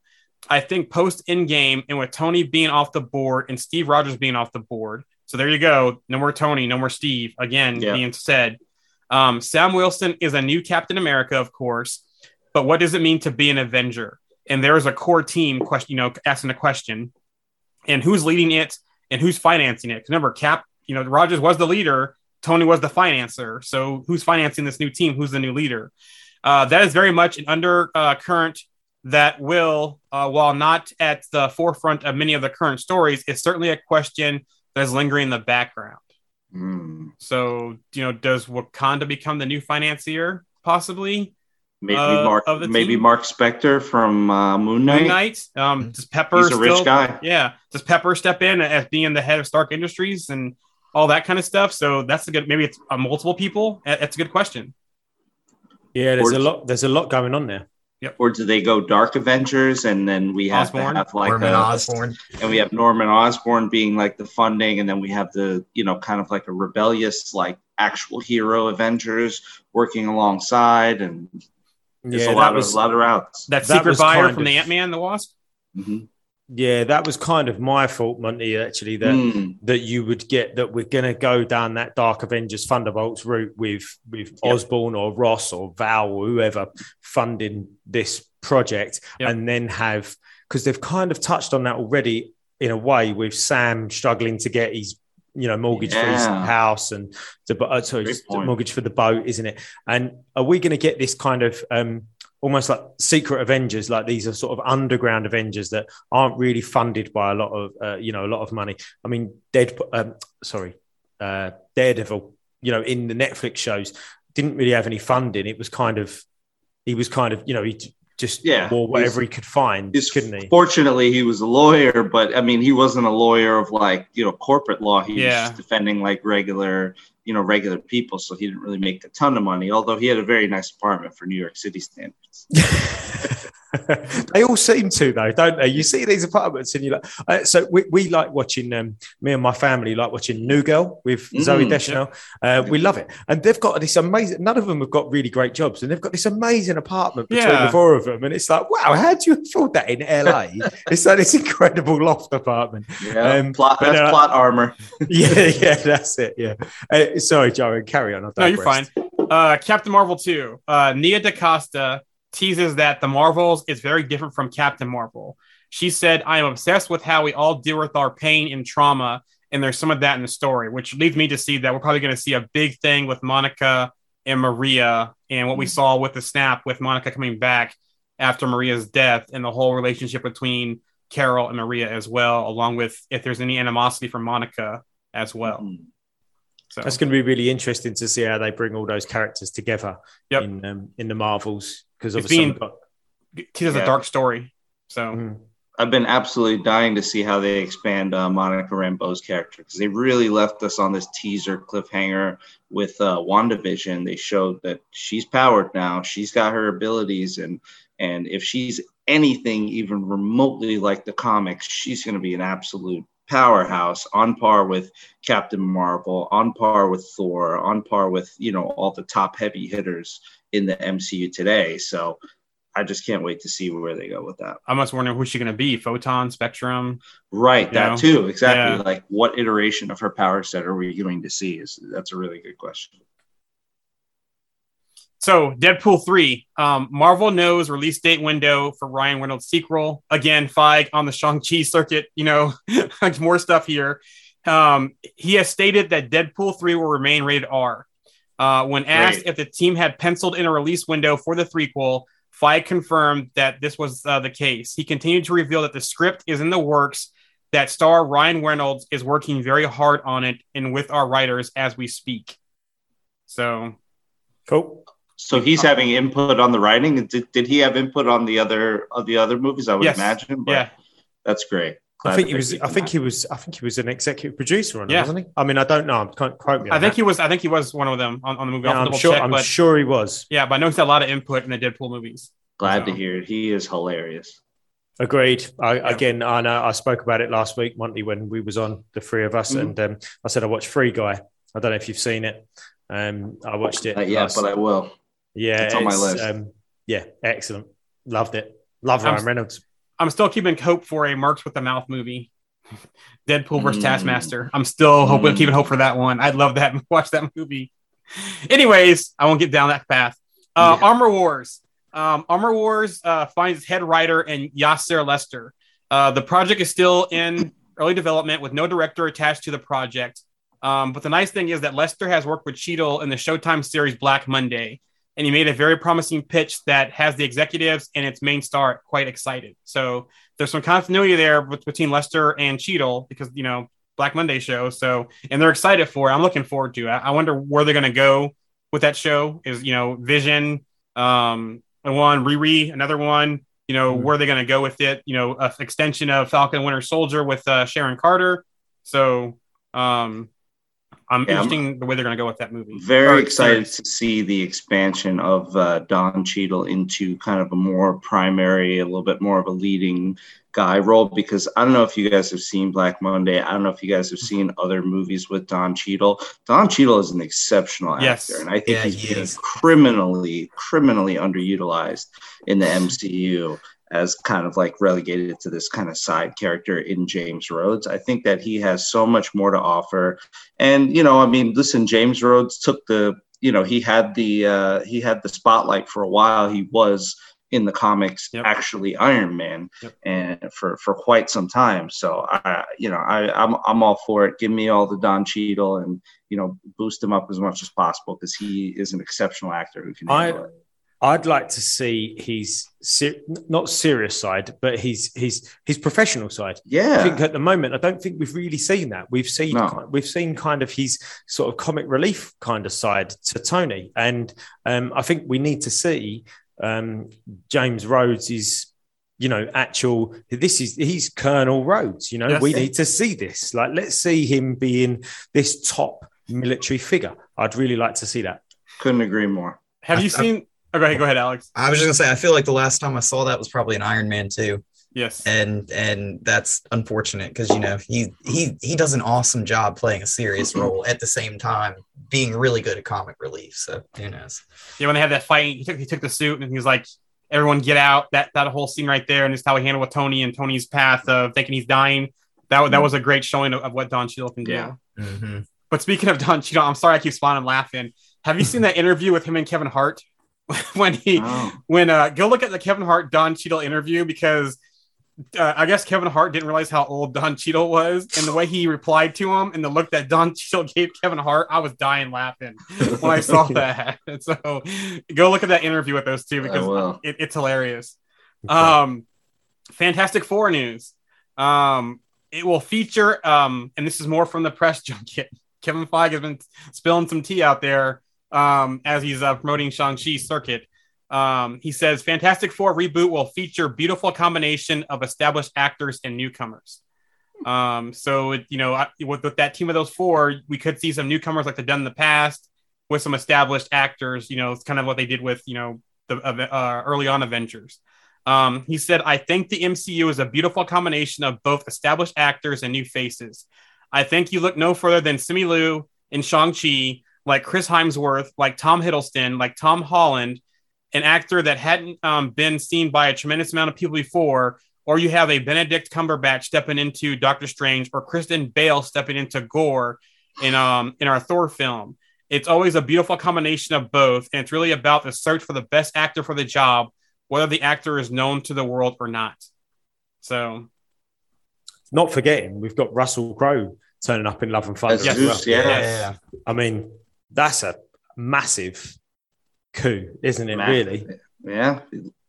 I think post Endgame and with Tony being off the board and Steve Rogers being off the board. So there you go. No more Tony, no more Steve. Again, Yeah. being said. Um, Sam Wilson is a new Captain America, of course, but what does it mean to be an Avenger? And there is a core team question, you know, asking a question, and who's leading it and who's financing it? Because remember, Cap, you know, Rogers was the leader, Tony was the financer. So who's financing this new team? Who's the new leader? Uh, that is very much an undercurrent that will, uh, while not at the forefront of many of the current stories, is certainly a question that is lingering in the background. Mm. So, you know, does Wakanda become the new financier? Possibly. Maybe uh, Mark, of the maybe team. Mark Spector from uh, Moon Knight. Moon Knight. Um, does Pepper He's a rich still- guy. Yeah, does Pepper step in as being the head of Stark Industries and all that kind of stuff? So that's a good. Maybe it's uh, multiple people. That's a good question. Yeah, there's a lot. There's a lot going on there. Or do they go Dark Avengers and then we have Osborn? have like Norman a, Osborn. and we have Norman Osborn being like the funding, and then we have the you know kind of like a rebellious like actual hero Avengers working alongside, and there's Yeah, a lot that was of a lot of routes. That, That secret was buyer kind from the Ant Man the Wasp. Mhm. Yeah, that was kind of my fault, Monte. Actually, that Mm, that you would get that we're going to go down that Dark Avengers Thunderbolts route with with Yep. Osborn or Ross or Val or whoever funding this project, Yep. and then have because they've kind of touched on that already in a way with Sam struggling to get his you know mortgage for his house and the uh, sorry, the mortgage for the boat, isn't it? And are we going to get this kind of um, almost like secret Avengers? Like these are sort of underground Avengers that aren't really funded by a lot of uh, you know a lot of money. I mean, Dead, um, sorry, uh, Daredevil. You know, in the Netflix shows, didn't really have any funding. It was kind of he was kind of you know he just Yeah, wore whatever he could find, couldn't he? Fortunately, he was a lawyer, but I mean, he wasn't a lawyer of like you know corporate law. He Yeah. was just defending like regular you know regular people, so he didn't really make a ton of money. Although he had a very nice apartment for New York City standards. they all seem to though, don't they? You see these apartments and you like. Uh, so we, we like watching. Um, me and my family like watching New Girl with Mm, Zooey Deschanel. Uh, we love it, and they've got this amazing. None of them have got really great jobs, and they've got this amazing apartment between Yeah. the four of them. And it's like, wow, how do you afford that in LA? it's like this incredible loft apartment. Yeah, Um, plot, but, that's uh, plot armor. yeah, yeah, that's it. Yeah. Uh, sorry, Joe, carry on. I've No, you're fine. Uh, Captain Marvel 2. Uh, Nia DaCosta teases that the Marvels is very different from Captain Marvel. She said, I am obsessed with how we all deal with our pain and trauma. And there's some of that in the story, which leads me to see that we're probably going to see a big thing with Monica and Maria and what we saw with the snap with Monica coming back after Maria's death and the whole relationship between Carol and Maria as well, along with if there's any animosity from Monica as well. Mm. So That's going to be really interesting to see how they bring all those characters together Yep. in um, in the Marvels because It's obviously being- we've got a dark story. So Mm. I've been absolutely dying to see how they expand uh, Monica Rambeau's character because they really left us on this teaser cliffhanger with uh, WandaVision. They showed that she's powered now. She's got her abilities, and and if she's anything even remotely like the comics, she's going to be an absolute powerhouse on par with Captain Marvel, on par with Thor, on par with you know all the top heavy hitters in the MCU today. So. I just can't wait to see where they go with that. I'm just wondering who's she going to be? Photon, Spectrum. Right, that know? too. Exactly. Yeah. Like what iteration of her power set are we going to see? Is that's a really good question. So Deadpool three. Um, Marvel knows release date window for Ryan Reynolds sequel. Again, Feige on the Shang Chi circuit. You know, more stuff here. Um, he has stated that Deadpool three will remain rated R. Uh, when asked Great. if the team had penciled in a release window for the threequel, Feige confirmed that this was uh, the case. He continued to reveal that the script is in the works. That star Ryan Reynolds is working very hard on it and with our writers as we speak. So cool. So he's having input on the writing. Did, did he have input on the other of the other movies? I would Yes. imagine. But yeah, that's great. I think he was. I think happy. he was. I think he was an executive producer on it, Yeah. wasn't he? I mean, I don't know. I can't quote me. On I think that. he was. I think he was one of them on, on the movie. Yeah, I'll I'm sure. check, I'm but sure he was. yeah, but I know he's had a lot of input in the Deadpool movies. glad to hear it. He is hilarious. Agreed. I, Yeah. Again, I know I spoke about it last week, Monte, when we was on the three of us, Mhm. and um, I said I watched Free Guy. I don't know if you've seen it. Um, I watched it. Uh, yeah, last- but I will. yeah, it's on my list. Um, yeah, excellent. Loved it. Love I'm- Ryan Reynolds. I'm still keeping hope for a Marks with the Mouth movie. Deadpool versus Mm. Taskmaster. I'm still hoping, Mm. keeping hope for that one. I'd love that. Watch that movie. Anyways, I won't get down that path. Uh, Yeah. Armor Wars. Um, Armor Wars uh, finds head writer and Yassir Lester. Uh, the project is still in early development with no director attached to the project. Um, but the nice thing is that Lester has worked with Cheadle in the Showtime series Black Monday, and he made a very promising pitch that has the executives and its main star quite excited. So there's some continuity there with, between Lester and Cheadle because you know Black Monday show. So and they're excited for it. I'm looking forward to it. I wonder where they're going to go with that show. Is you know Vision, um, and one Riri, another one. You know, Mhm. where are going to go with it? You know, a extension of Falcon Winter Soldier with uh, Sharon Carter. So, um, I'm Yeah, I'm- interesting the way they're going to go with that movie. Very Or excited series. to see the expansion of uh, Don Cheadle into kind of a more primary, a little bit more of a leading guy role. Because I don't know if you guys have seen Black Monday. I don't know if you guys have seen other movies with Don Cheadle. Don Cheadle is an exceptional actor, Yes. and I think Yeah, he's he being is. criminally, criminally underutilized in the MCU as kind of like relegated to this kind of side character in James Rhodes. I think that he has so much more to offer. And you know, I mean, listen, James Rhodes took the, you know, he had the uh he had the spotlight for a while. He was in the comics Yep. actually Iron Man Yep. and for for quite some time. So I you know, I I'm I'm all for it. Give me all the Don Cheadle and you know, boost him up as much as possible because he is an exceptional actor who can I it. I'd like to see his ser- not serious side, but his his his professional side. Yeah. I think at the moment, I don't think we've really seen that. We've seen No. we've seen kind of his sort of comic relief kind of side to Tony, and um, I think we need to see um, James Rhodes is. You know, actual. This is he's Colonel Rhodes. You know, Yes. we need to see this. Like, let's see him being this top military figure. I'd really like to see that. Couldn't agree more. Have you I- I- seen? Oh, go ahead, Alex. I was just gonna say, I feel like the last time I saw that was probably an Iron Man 2. Yes. and and that's unfortunate because you know he he he does an awesome job playing a serious role at the same time being really good at comic relief so who knows Yeah, when they had that fight, he took he took the suit and he was like, "Everyone get out!" That that whole scene right there, and just how he handled with Tony and Tony's path of thinking he's dying. That that was a great showing of, of what Don Cheadle can do. Yeah. Mhm. But speaking of Don Cheadle, I'm sorry I keep spawning laughing. Have you seen that interview with him and Kevin Hart when he Oh. when uh go look at the Kevin Hart Don Cheadle interview because uh, I guess Kevin Hart didn't realize how old Don Cheadle was and the way he replied to him and the look that Don Cheadle gave Kevin Hart, I was dying laughing when I saw that. So go look at that interview with those two because it, it's hilarious. Um, Fantastic Four news. Um, it will feature, um, and this is more from the press junket. Kevin Feige has been spilling some tea out there um, as he's uh, promoting Shang-Chi circuit. Um, he says Fantastic Four reboot will feature beautiful combination of established actors and newcomers. Um, so it, you know, I, with, with that team of those four, we could see some newcomers like they've done in the past with some established actors. You know, it's kind of what they did with you know the uh, early on Avengers. Um, he said, I think the MCU is a beautiful combination of both established actors and new faces. I think you look no further than Simu Liu in Shang-Chi, like Chris Hemsworth, like Tom Hiddleston, like Tom Holland, an actor that hadn't um, been seen by a tremendous amount of people before, or you have a Benedict Cumberbatch stepping into Doctor Strange, or Christian Bale stepping into Gorr in um in our Thor film. It's always a beautiful combination of both, and it's really about the search for the best actor for the job, whether the actor is known to the world or not. So, Not forgetting, we've got Russell Crowe turning up in Love and Thunder As as well. Zeus, yeah. Yes. I mean, that's a massive coup, isn't it? Massive. Really? yeah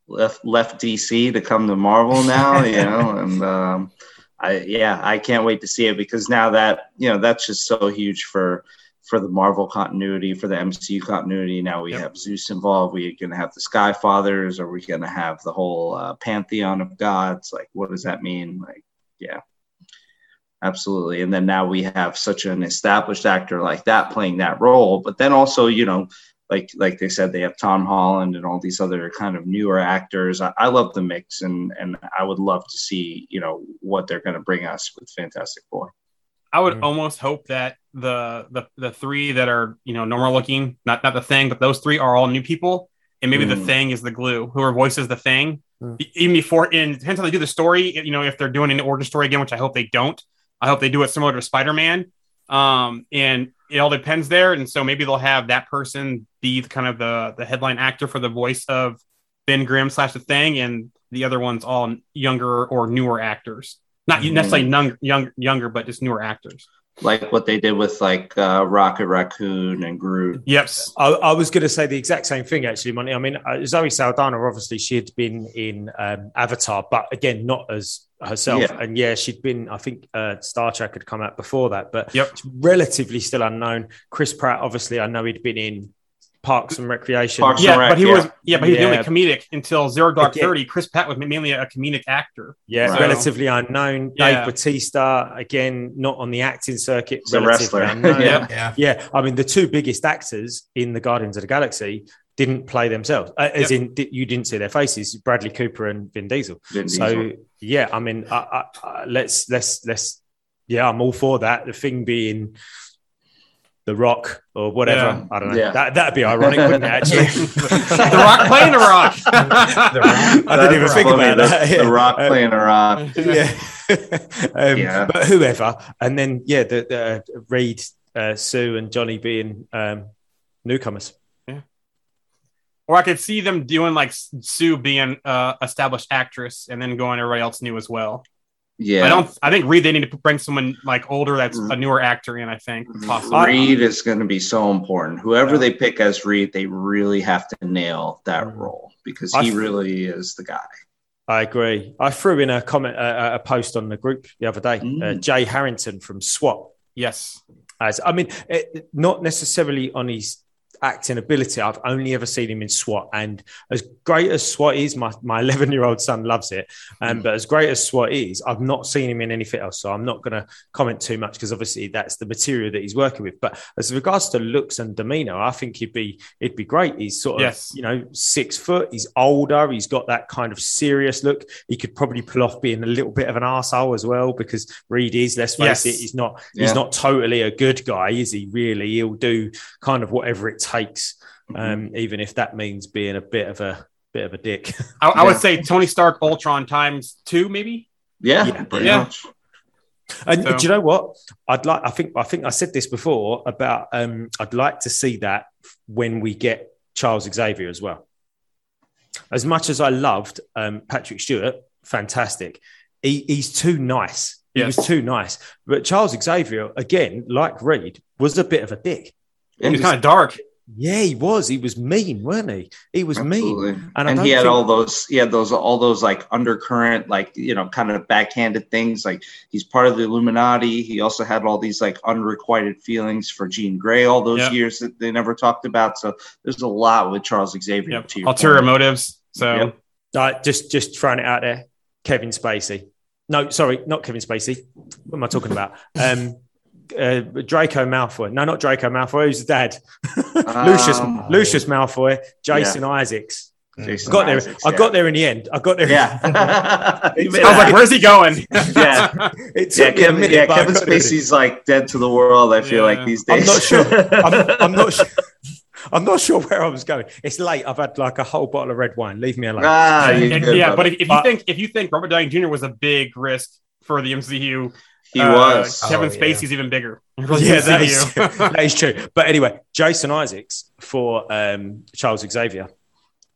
left left dc to come to marvel now you know and um i yeah i can't wait to see it because now that you know that's just so huge for for the marvel continuity for the mcu continuity now we Yep. have zeus involved we're going to have the sky fathers are we going to have the whole uh, pantheon of gods like what does that mean like yeah absolutely and then now we have such an established actor like that playing that role but then also you know like like they said, they have Tom Holland and all these other kind of newer actors. I, I love the mix, and and I would love to see you know what they're going to bring us with Fantastic Four. I would almost hope that the the the three that are you know normal looking, not not the thing, but those three are all new people, and maybe the Mm. thing is the glue. Whoever voices the thing, Mm. Even before, and depends how they do the story. You know, if they're doing an origin story again, which I hope they don't. I hope they do it similar to Spider Man. Um, and it all depends there, and so maybe they'll have that person be the, kind of the the headline actor for the voice of Ben Grimm slash the Thing, and the other ones all younger or newer actors. Not Mhm. necessarily young, young, younger, but just newer actors. Like what they did with like uh, Rocket Raccoon and Groot. Yep. I, I was going to say the exact same thing, actually, Monte. I mean, uh, Zoe Saldana, obviously, she had been in um, Avatar, but again, not as herself. Yeah. And yeah, she'd been, I think uh, Star Trek had come out before that, but Yep. relatively still unknown. Chris Pratt, obviously, I know he'd been in Parks and Recreation. Parks Yeah, Correct, but he yeah. was yeah, but he was Yeah. mainly comedic until Zero Dark Again- Thirty. Chris Pratt was mainly a comedic actor. Yeah, Right. relatively unknown. Yeah. Dave Bautista, again, not on the acting circuit. He's a relatively wrestler. Yeah. Yeah. Yeah, I mean, the two biggest actors in the Guardians of the Galaxy didn't play themselves, uh, as in di- you didn't see their faces. Bradley Cooper and Vin Diesel. Vin So Diesel. yeah, I mean, I, I, I, let's let's let's yeah, I'm all for that. The thing being. The Rock or whatever. Yeah. I don't know. Yeah. That that'd be ironic, wouldn't it? Actually, the Rock playing the Rock. The Rock. I didn't even think funny, about the, that. The Rock playing The rock. yeah. um, Yeah. But whoever, and then yeah, the, the uh, Reed, uh, Sue, and Johnny being um, newcomers. Yeah. Or I could see them doing like Sue being uh established actress and then going everybody else new as well. Yeah. I don't. I think Reed they need to bring someone like older that's a newer actor in. I think possibly. Reed is going to be so important. Whoever Yeah. they pick as Reed, they really have to nail that Mhm. role because he f- really is the guy. I agree. I threw in a comment, uh, a post on the group the other day. Uh, Mm. Jay Harrington from SWAT. yes. As I mean, it, not necessarily on his acting ability. I've only ever seen him in SWAT, and as great as SWAT is, my my eleven year old son loves it. Um, but as great as SWAT is, I've not seen him in anything else. So I'm not going to comment too much because obviously that's the material that he's working with. But as regards to looks and demeanor, I think he'd be it'd be great. He's sort of Yes. you know six foot. He's older. He's got that kind of serious look. He could probably pull off being a little bit of an arsehole as well because Reed is. Let's face Yes. it, he's not Yeah. he's not totally a good guy, is he? Really, he'll do kind of whatever it takes, um, even if that means being a bit of a bit of a dick. I, I would say Tony Stark Ultron times two, maybe. Yeah, Yeah. pretty Yeah. much. And So- do you know what? I'd like. I think. I think I said this before about. Um, I'd like to see that when we get Charles Xavier as well. As much as I loved um, Patrick Stewart, fantastic. He, he's too nice. He Yes. was too nice. But Charles Xavier, again, like Reed, was a bit of a dick. He was kind of dark. Yeah, he was. He was mean, weren't he? He was mean. And I And, he had think- all those, he had those, all those like undercurrent, like you know, kind of backhanded things. Like he's part of the Illuminati. He also had all these like unrequited feelings for Jean Grey all those Yep. years that they never talked about. So there's a lot with Charles Xavier. Yep. to your Ulterior point. motives. So Yep. Uh, just just throwing it out there. Kevin Spacey. No, sorry, not Kevin Spacey. What am I talking about? Um, uh, Draco Malfoy. No, not Draco Malfoy. Who's his dad? Lucius Um, Lucius Malfoy. Jason Isaacs. Jason I got there. Isaacs, I yeah. got there in the end. I got there. Yeah. I was like, "Where's he going?" yeah. It Yeah, took me a Kevin, minute, yeah, Kevin. Spacey's like dead to the world. I feel Yeah. like these days. I'm not sure. I'm, I'm not sure. I'm not sure where I was going. It's late. I've had like a whole bottle of red wine. Leave me alone. ah, And- good, yeah, brother. but if, if you But- think if you think Robert Downey Jr. was a big risk for the MCU, he uh, was. Kevin Oh, yeah. Spacey's even bigger. for the yeah, that is, that is true. But anyway, Jason Isaacs for um, Charles Xavier.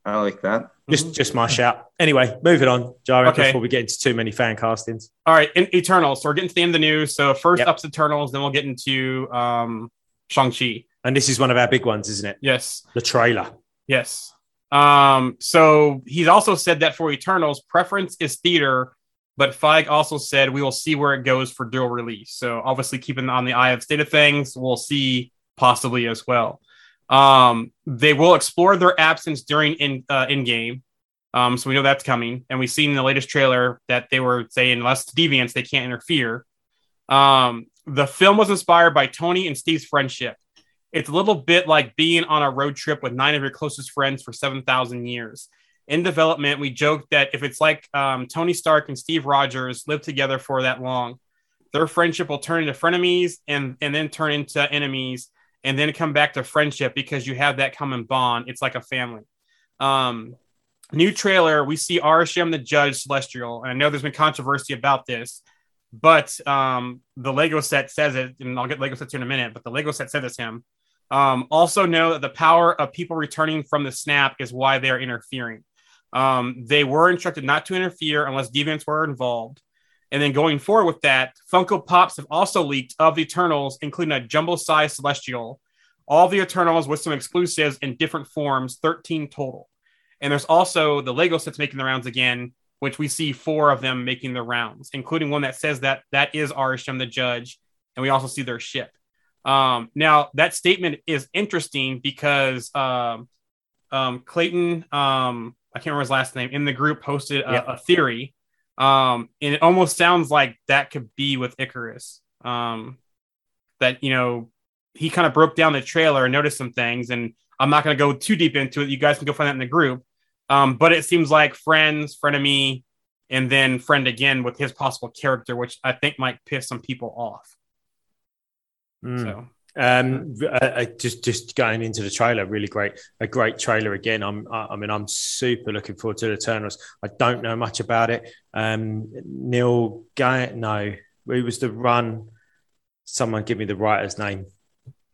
I like that. Just, just my shout. Anyway, moving on, Jarian, Okay. before we get into too many fan castings. All right, in Eternals. So we're getting to the end of the news. So first Yep. up's Eternals, then we'll get into um, Shang Chi. And this is one of our big ones, isn't it? Yes, The trailer. yes. Um, so he's also said that for Eternals, preference is theater, but Feige also said we will see where it goes for dual release. So obviously, keeping on the eye of state of things, we'll see possibly as well. Um, they will explore their absence during in uh, Endgame. Um, so we know that's coming, and we've seen in the latest trailer that they were saying unless deviants they can't interfere. Um, the film was inspired by Tony and Steve's friendship. It's a little bit like being on a road trip with nine of your closest friends for seven thousand years. In development, we joked that if it's like um, Tony Stark and Steve Rogers lived together for that long, their friendship will turn into frenemies and and then turn into enemies and then come back to friendship because you have that common bond. It's like a family. Um, new trailer, we see Arishem the Judge Celestial, and I know there's been controversy about this, but um, the Lego set says it, and I'll get Lego sets here in a minute. But the Lego set says it's him. Um, also know that the power of people returning from the snap is why they are interfering. Um, they were instructed not to interfere unless deviants were involved. And then going forward with that, Funko Pops have also leaked of the Eternals, including a jumbo-sized Celestial, all the Eternals with some exclusives in different forms, 13 total. And there's also the Lego sets making the rounds again, which we see four of them making the rounds, including one that says that that is Arishem the Judge, and we also see their ship. Um, now that statement is interesting because um, um, Clayton, um, I can't remember his last name, in the group posted a, Yeah. a theory, um, and it almost sounds like that could be with Icarus. Um, that you know he kind of broke down the trailer and noticed some things, and I'm not going to go too deep into it. You guys can go find that in the group. Um, but it seems like friends, frenemy, and then friend again with his possible character, which I think might piss some people off. Mm. So Um, uh, uh, just just going into the trailer, really great, a great trailer again. I'm, I, I mean, I'm super looking forward to the Eternals. I don't know much about it. Um, Neil Gay, no, who was the run? Someone give me the writer's name.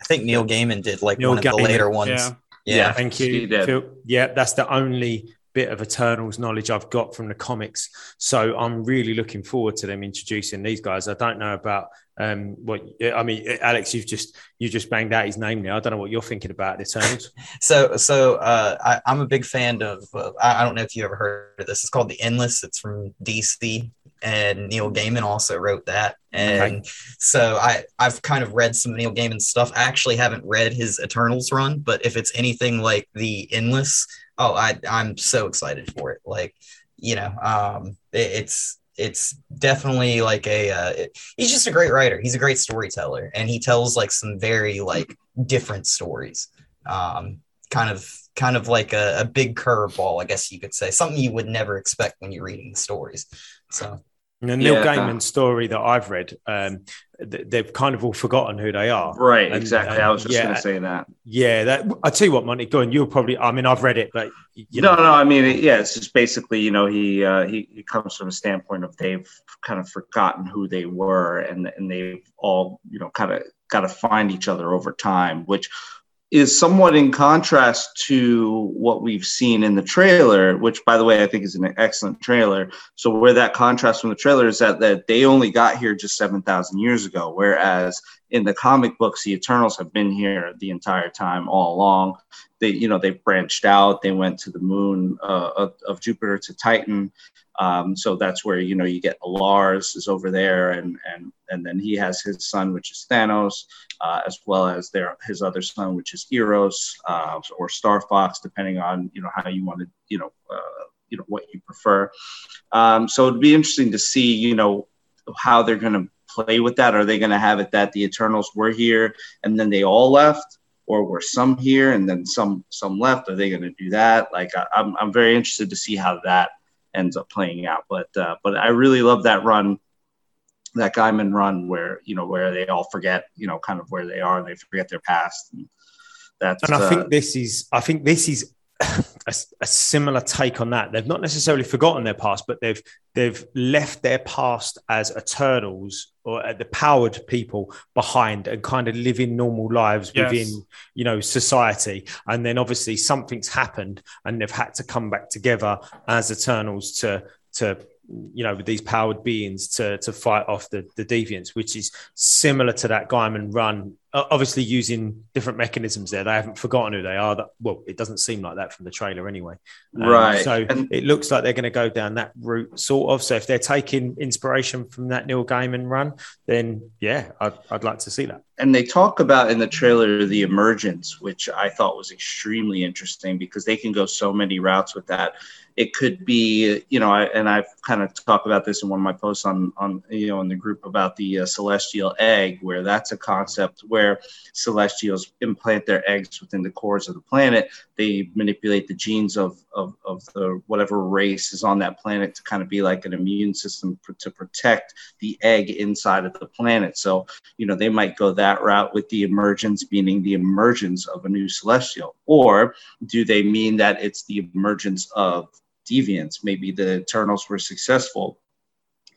I think Neil Gaiman did like Neil one of the later ones. yeah. Yeah. Thank you. Phil. Yeah, that's the only bit of Eternals knowledge I've got from the comics. So I'm really looking forward to them introducing these guys. I don't know about um, what I mean, Alex. You've just you just banged out his name now. I don't know what you're thinking about the Eternals. So, so uh, I, I'm a big fan of. Uh, I I don't know if you ever heard of this. It's called The Endless. It's from DC, and Neil Gaiman also wrote that. And so I, I've kind of read some Neil Gaiman stuff. I actually haven't read his Eternals run, but if it's anything like The Endless, oh, I, I'm so excited for it. Like, you know, um, it, it's it's definitely like a. Uh, it- he's just a great writer. He's a great storyteller, and he tells like some very like different stories. Um, kind of kind of like a, a big curveball, I guess you could say, something you would never expect when you're reading the stories. So the Neil Yeah. Gaiman story that I've read, um, they've kind of all forgotten who they are. Right, And- exactly. and I was just yeah. going to say that. Yeah, that I tell you what, Monte, go on. You'll probably. I mean, I've read it, but you no, know, no. I mean, it, yeah, it's just basically, you know, he uh, he, he comes from a standpoint of they've kind of forgotten who they were, and and they've all, you know, kind of got to find each other over time, which is somewhat in contrast to what we've seen in the trailer. Which, by the way, I think is an excellent trailer. So where that contrast from the trailer is that that they only got here just seven thousand years ago, whereas in the comic books, the Eternals have been here the entire time, all along. They you know they branched out. They went to the moon uh, of, of jupiter to titan. Um, so that's where you know you get lars is over there and and and then he has his son which is thanos uh, as well as their his other son which is eros uh, or star fox depending on you know how you want to you know uh, you know what you prefer. Um, so it'd be interesting to see you know how they're going to play with that are they going to have it that the eternals were here and then they all left or were some here and then some some left are they going to do that like I, I'm, I'm very interested to see how that ends up playing out but uh, but i really love that run that Gaiman run where you know where they all forget you know kind of where they are and they forget their past and that's and I uh, think this is. I think this is. A, a similar take on that. They've not necessarily forgotten their past, but they've they've left their past as Eternals or uh, the powered people behind and kind of living normal lives Yes. within you know society. And then obviously something's happened, and they've had to come back together as Eternals to to you know with these powered beings to to fight off the the deviants, which is similar to that Gaiman run. Obviously using different mechanisms there. They haven't forgotten who they are. That well, it doesn't seem like that from the trailer anyway. Um, Right. So And- it looks like they're going to go down that route, sort of. So if they're taking inspiration from that Neil Gaiman run, then yeah, I'd, I'd like to see that. and they talk about in the trailer the emergence, which I thought was extremely interesting because they can go so many routes with that. It could be, you know, I, and I've kind of talked about this in one of my posts on, on you know, in the group about the uh, celestial egg, where that's a concept where celestials implant their eggs within the cores of the planet. They manipulate the genes of, of, of the whatever race is on that planet to kind of be like an immune system pr- to protect the egg inside of the planet. So, you know, they might go that route with the emergence, meaning the emergence of a new celestial. Or do they mean that it's the emergence of deviants? Maybe the Eternals were successful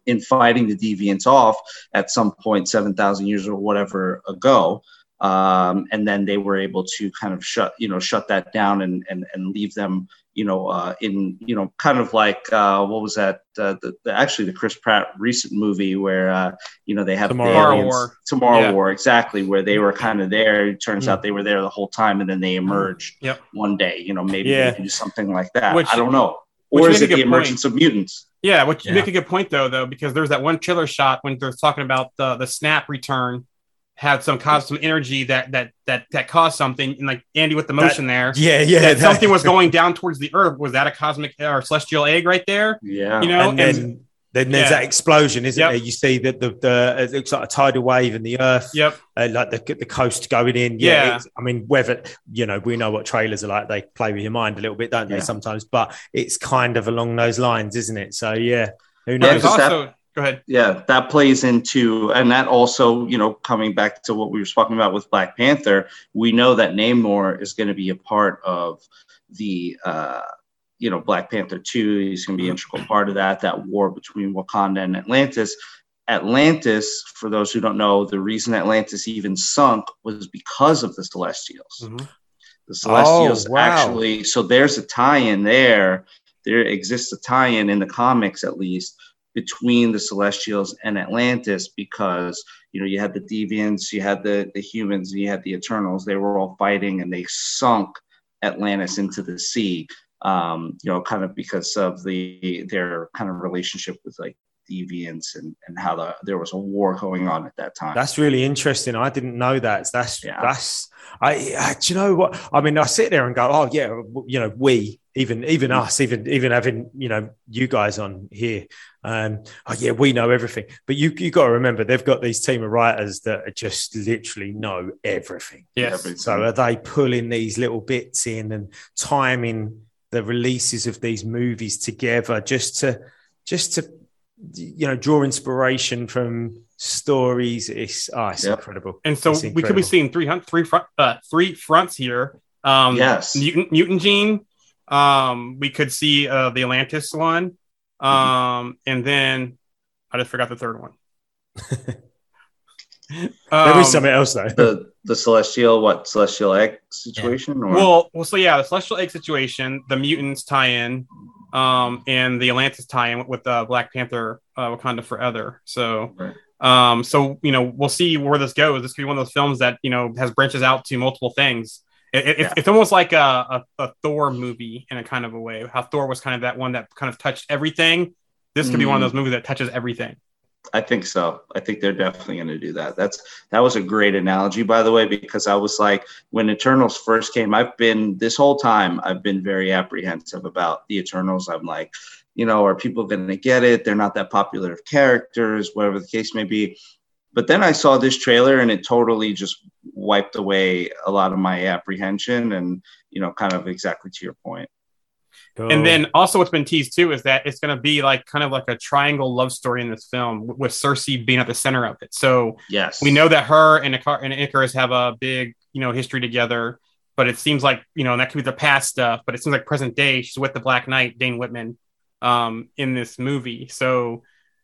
in fighting the deviants off at some point, 7,000 years or whatever ago. Um, and then they were able to kind of shut, you know, shut that down and, and, and leave them, you know, uh, in, you know, kind of like, uh, what was that? Uh, the, the, actually the Chris Pratt recent movie where, uh, you know, they have the Tomorrow aliens- War. Tomorrow Yeah. War, exactly, where they were kind of there. It turns Mm. out they were there the whole time, and then they emerged Yep. one day. You know, maybe Yeah. do something like that. Which- I don't know. which Or is it the good point. emergence of mutants? Yeah, which Yeah. make a good point though, though, because there's that one trailer shot when they're talking about the the snap return, had some caused some energy that that that that caused something, and like Andy with the motion there. Yeah, yeah. that that- something was going down towards the earth. Was that a cosmic or celestial egg right there? Yeah. You know, and then, then there's Yeah. that explosion, isn't Yep. there? You see that the, the it looks like a tidal wave in the earth, yep. uh, like the, the coast going in. Yeah, Yeah. it's- I mean, whether you know, we know what trailers are like. They play with your mind a little bit, don't they? Sometimes, but it's kind of along those lines, isn't it? So yeah, who knows? There's 'cause also go ahead. yeah that plays into and that also you know coming back to what we were talking about with black panther we know that namor is going to be a part of the uh you know black panther 2 he's going to be an integral part of that that war between wakanda and atlantis atlantis for those who don't know the reason atlantis even sunk was because of the celestials Mhm. the celestials wow. actually so there's a tie-in there there exists a tie-in in the comics at least between the celestials and atlantis because you know you had the deviants you had the the humans and you had the eternals they were all fighting and they sunk atlantis into the sea um you know kind of because of the their kind of relationship with like deviants and and how the there was a war going on at that time That's really interesting. I didn't know that. That's Yeah. that's. I, I do you know what I mean? I sit there and go, oh yeah, you know, we even even Mm. us, even even having you know you guys on here. Um, oh yeah, we know everything. But you you got to remember, they've got these team of writers that are just literally know everything. Yes. Everything. So are they pulling these little bits in and timing the releases of these movies together just to just to you know draw inspiration from stories? It's oh, it's Yep. incredible. And so It's we could be seeing three hun- three front uh three fronts here. Um Yes. mutant mutant gene. Um we could see uh the Atlantis one. Um and then I just forgot the third one. There Um, is something else though. the the celestial what celestial egg situation or Well, well, so yeah, the celestial egg situation, the mutants tie-in, um, and the Atlantis tie-in with uh, Black Panther, uh, Wakanda Forever. So, Right. um, so you know, we'll see where this goes. This could be one of those films that you know has branches out to multiple things. It, it, Yeah. It's almost like a, a, a Thor movie in a kind of a way. How Thor was kind of that one that kind of touched everything. This could be one of Mm. those movies that touches everything. I think so. I think they're definitely going to do that. That's that was a great analogy, by the way, because I was like, when Eternals first came, I've been this whole time I've been very apprehensive about the Eternals. I'm like, you know, are people going to get it? They're not that popular of characters, whatever the case may be. But then I saw this trailer and it totally just wiped away a lot of my apprehension and you know, kind of exactly to your point. And then also what's been teased too is that it's going to be like kind of like a triangle love story in this film with Sersi being at the center of it. So Yes, we know that her and Icar- and Icarus have a big, you know, history together. But it seems like you know and that could be the past stuff. But it seems like present day, she's with the Black Knight, Dane Whitman, um, in this movie. So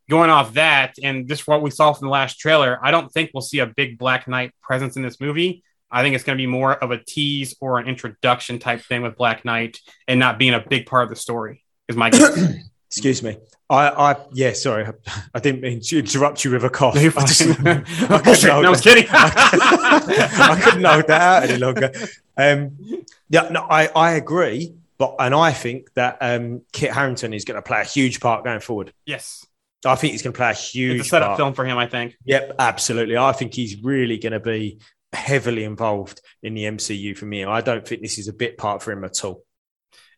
going off that and just what we saw from the last trailer, I don't think we'll see a big Black Knight presence in this movie. I think it's going to be more of a tease or an introduction type thing with Black Knight and not being a big part of the story. Is my guess. Excuse me. I, I, yeah, sorry, I didn't mean to interrupt you with a cough. I just-. I no, I was kidding. I couldn't hold that out any longer. Um, yeah, no, I, I agree, but and I think that um, Kit Harington is going to play a huge part going forward. yes, I think he's going to play a huge it's a setup part. film for him. I think. Yep, absolutely. I think he's really going to be heavily involved in the MCU for me. I don't think this is a bit part for him at all.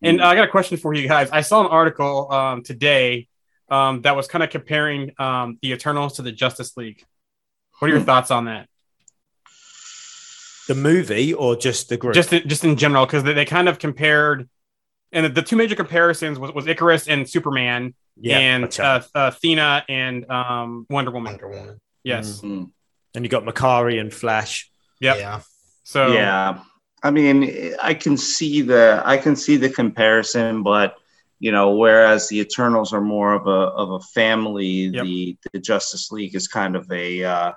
And I got a question for you guys. I saw an article um, today um, that was kind of comparing um, the Eternals to the Justice League. What are your Hmm. thoughts on that? The movie or just the group? Just in, just in general, because they, they kind of compared, and the, the two major comparisons was, was Icarus and Superman, yeah, and gotcha. uh, uh, Athena and um, Wonder Woman. Wonder Woman. Yes. Mm. and you got Makkari and Flash. Yep. Yeah. So yeah i mean i can see the i can see the comparison but you know whereas the eternals are more of a of a family Yep. the the justice league is kind of a uh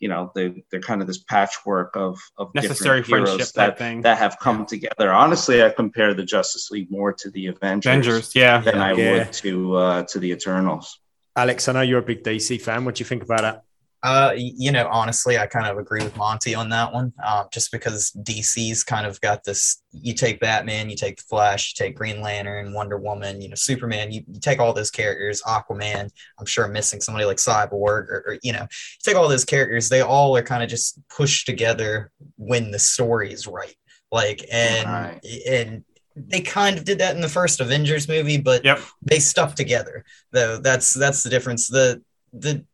you know they, they're kind of this patchwork of of necessary different heroes friendship that, type thing. that have come together honestly i compare the justice league more to the avengers, Avengers. Yeah. than i would to uh to the eternals Alex, I know you're a big DC fan. What do you think about that? Uh, you know, honestly, I kind of agree with Monte on that one. Uh, just because DC's kind of got this. You take Batman, you take the Flash, you take Green Lantern, Wonder Woman, you know, Superman. You, you take all those characters, Aquaman. I'm sure I'm missing somebody like Cyborg, or, or you know, you take all those characters. They all are kind of just pushed together when the story is right. Like, and Right. and they kind of did that in the first Avengers movie, but Yep. they stuck together. Though that's that's the difference. The the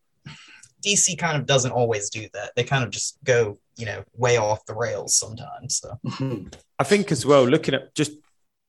DC kind of doesn't always do that. They kind of just go, you know, way off the rails sometimes. So I think as well, looking at just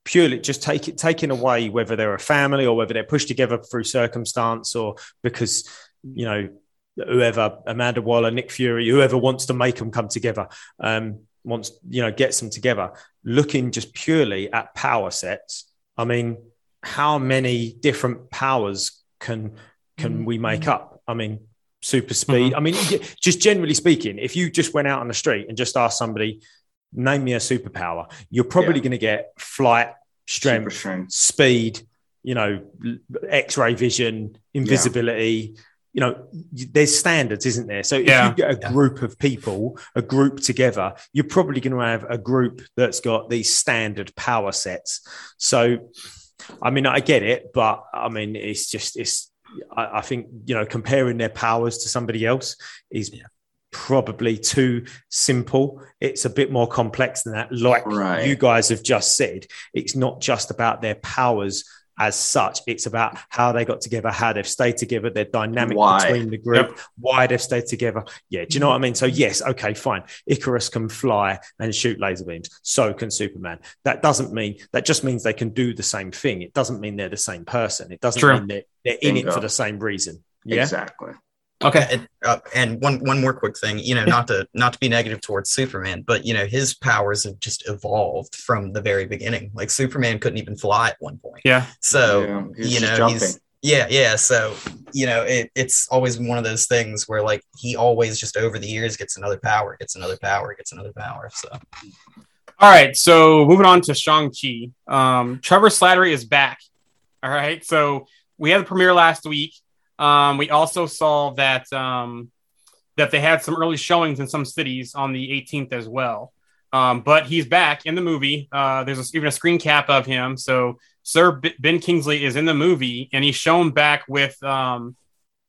purely just take it taking away whether they're a family or whether they're pushed together through circumstance or because you know whoever Amanda Waller, Nick Fury, whoever wants to make them come together, um, wants you know gets them together. Looking just purely at power sets, I mean, how many different powers can can we make up? I mean, super mm-hmm. speed. I mean, just generally speaking, if you just went out on the street and just asked somebody, name me a superpower, you're probably Yeah. going to get flight, strength, strength. speed, you know, x ray vision, invisibility. You know, there's standards, isn't there? So if Yeah. you get a group of people, a group together, you're probably going to have a group that's got these standard power sets. So, I mean, I get it, but I mean, it's just it's. I, I think you know comparing their powers to somebody else is Yeah. probably too simple. It's a bit more complex than that. Like Right. you guys have just said, it's not just about their powers as such. It's about how they got together, how they've stayed together, their dynamic Why. between the group, why they've stayed together. Yeah, do you know what I mean? So yes, okay, fine. Icarus can fly and shoot laser beams. So can Superman. That doesn't mean that just means they can do the same thing. It doesn't mean they're the same person. It doesn't True. mean they're, they're in it for the same reason. Yeah. Exactly. Okay. and, uh, and one one more quick thing, you know, not to not to be negative towards Superman, but you know, his powers have just evolved from the very beginning. Like Superman couldn't even fly at one point. Yeah. So Yeah, he's you know, he's yeah, yeah. So you know, it, it's always been one of those things where like he always just over the years gets another power, gets another power, gets another power. So All right, so moving on to Shang Chi. Um, Trevor Slattery is back. All right, so we had the premiere last week. Um, we also saw that um, that they had some early showings in some cities on the 18th as well. Um, but he's back in the movie. Uh, there's a, even a screen cap of him. So Sir B- Ben Kingsley is in the movie, and he's shown back with um,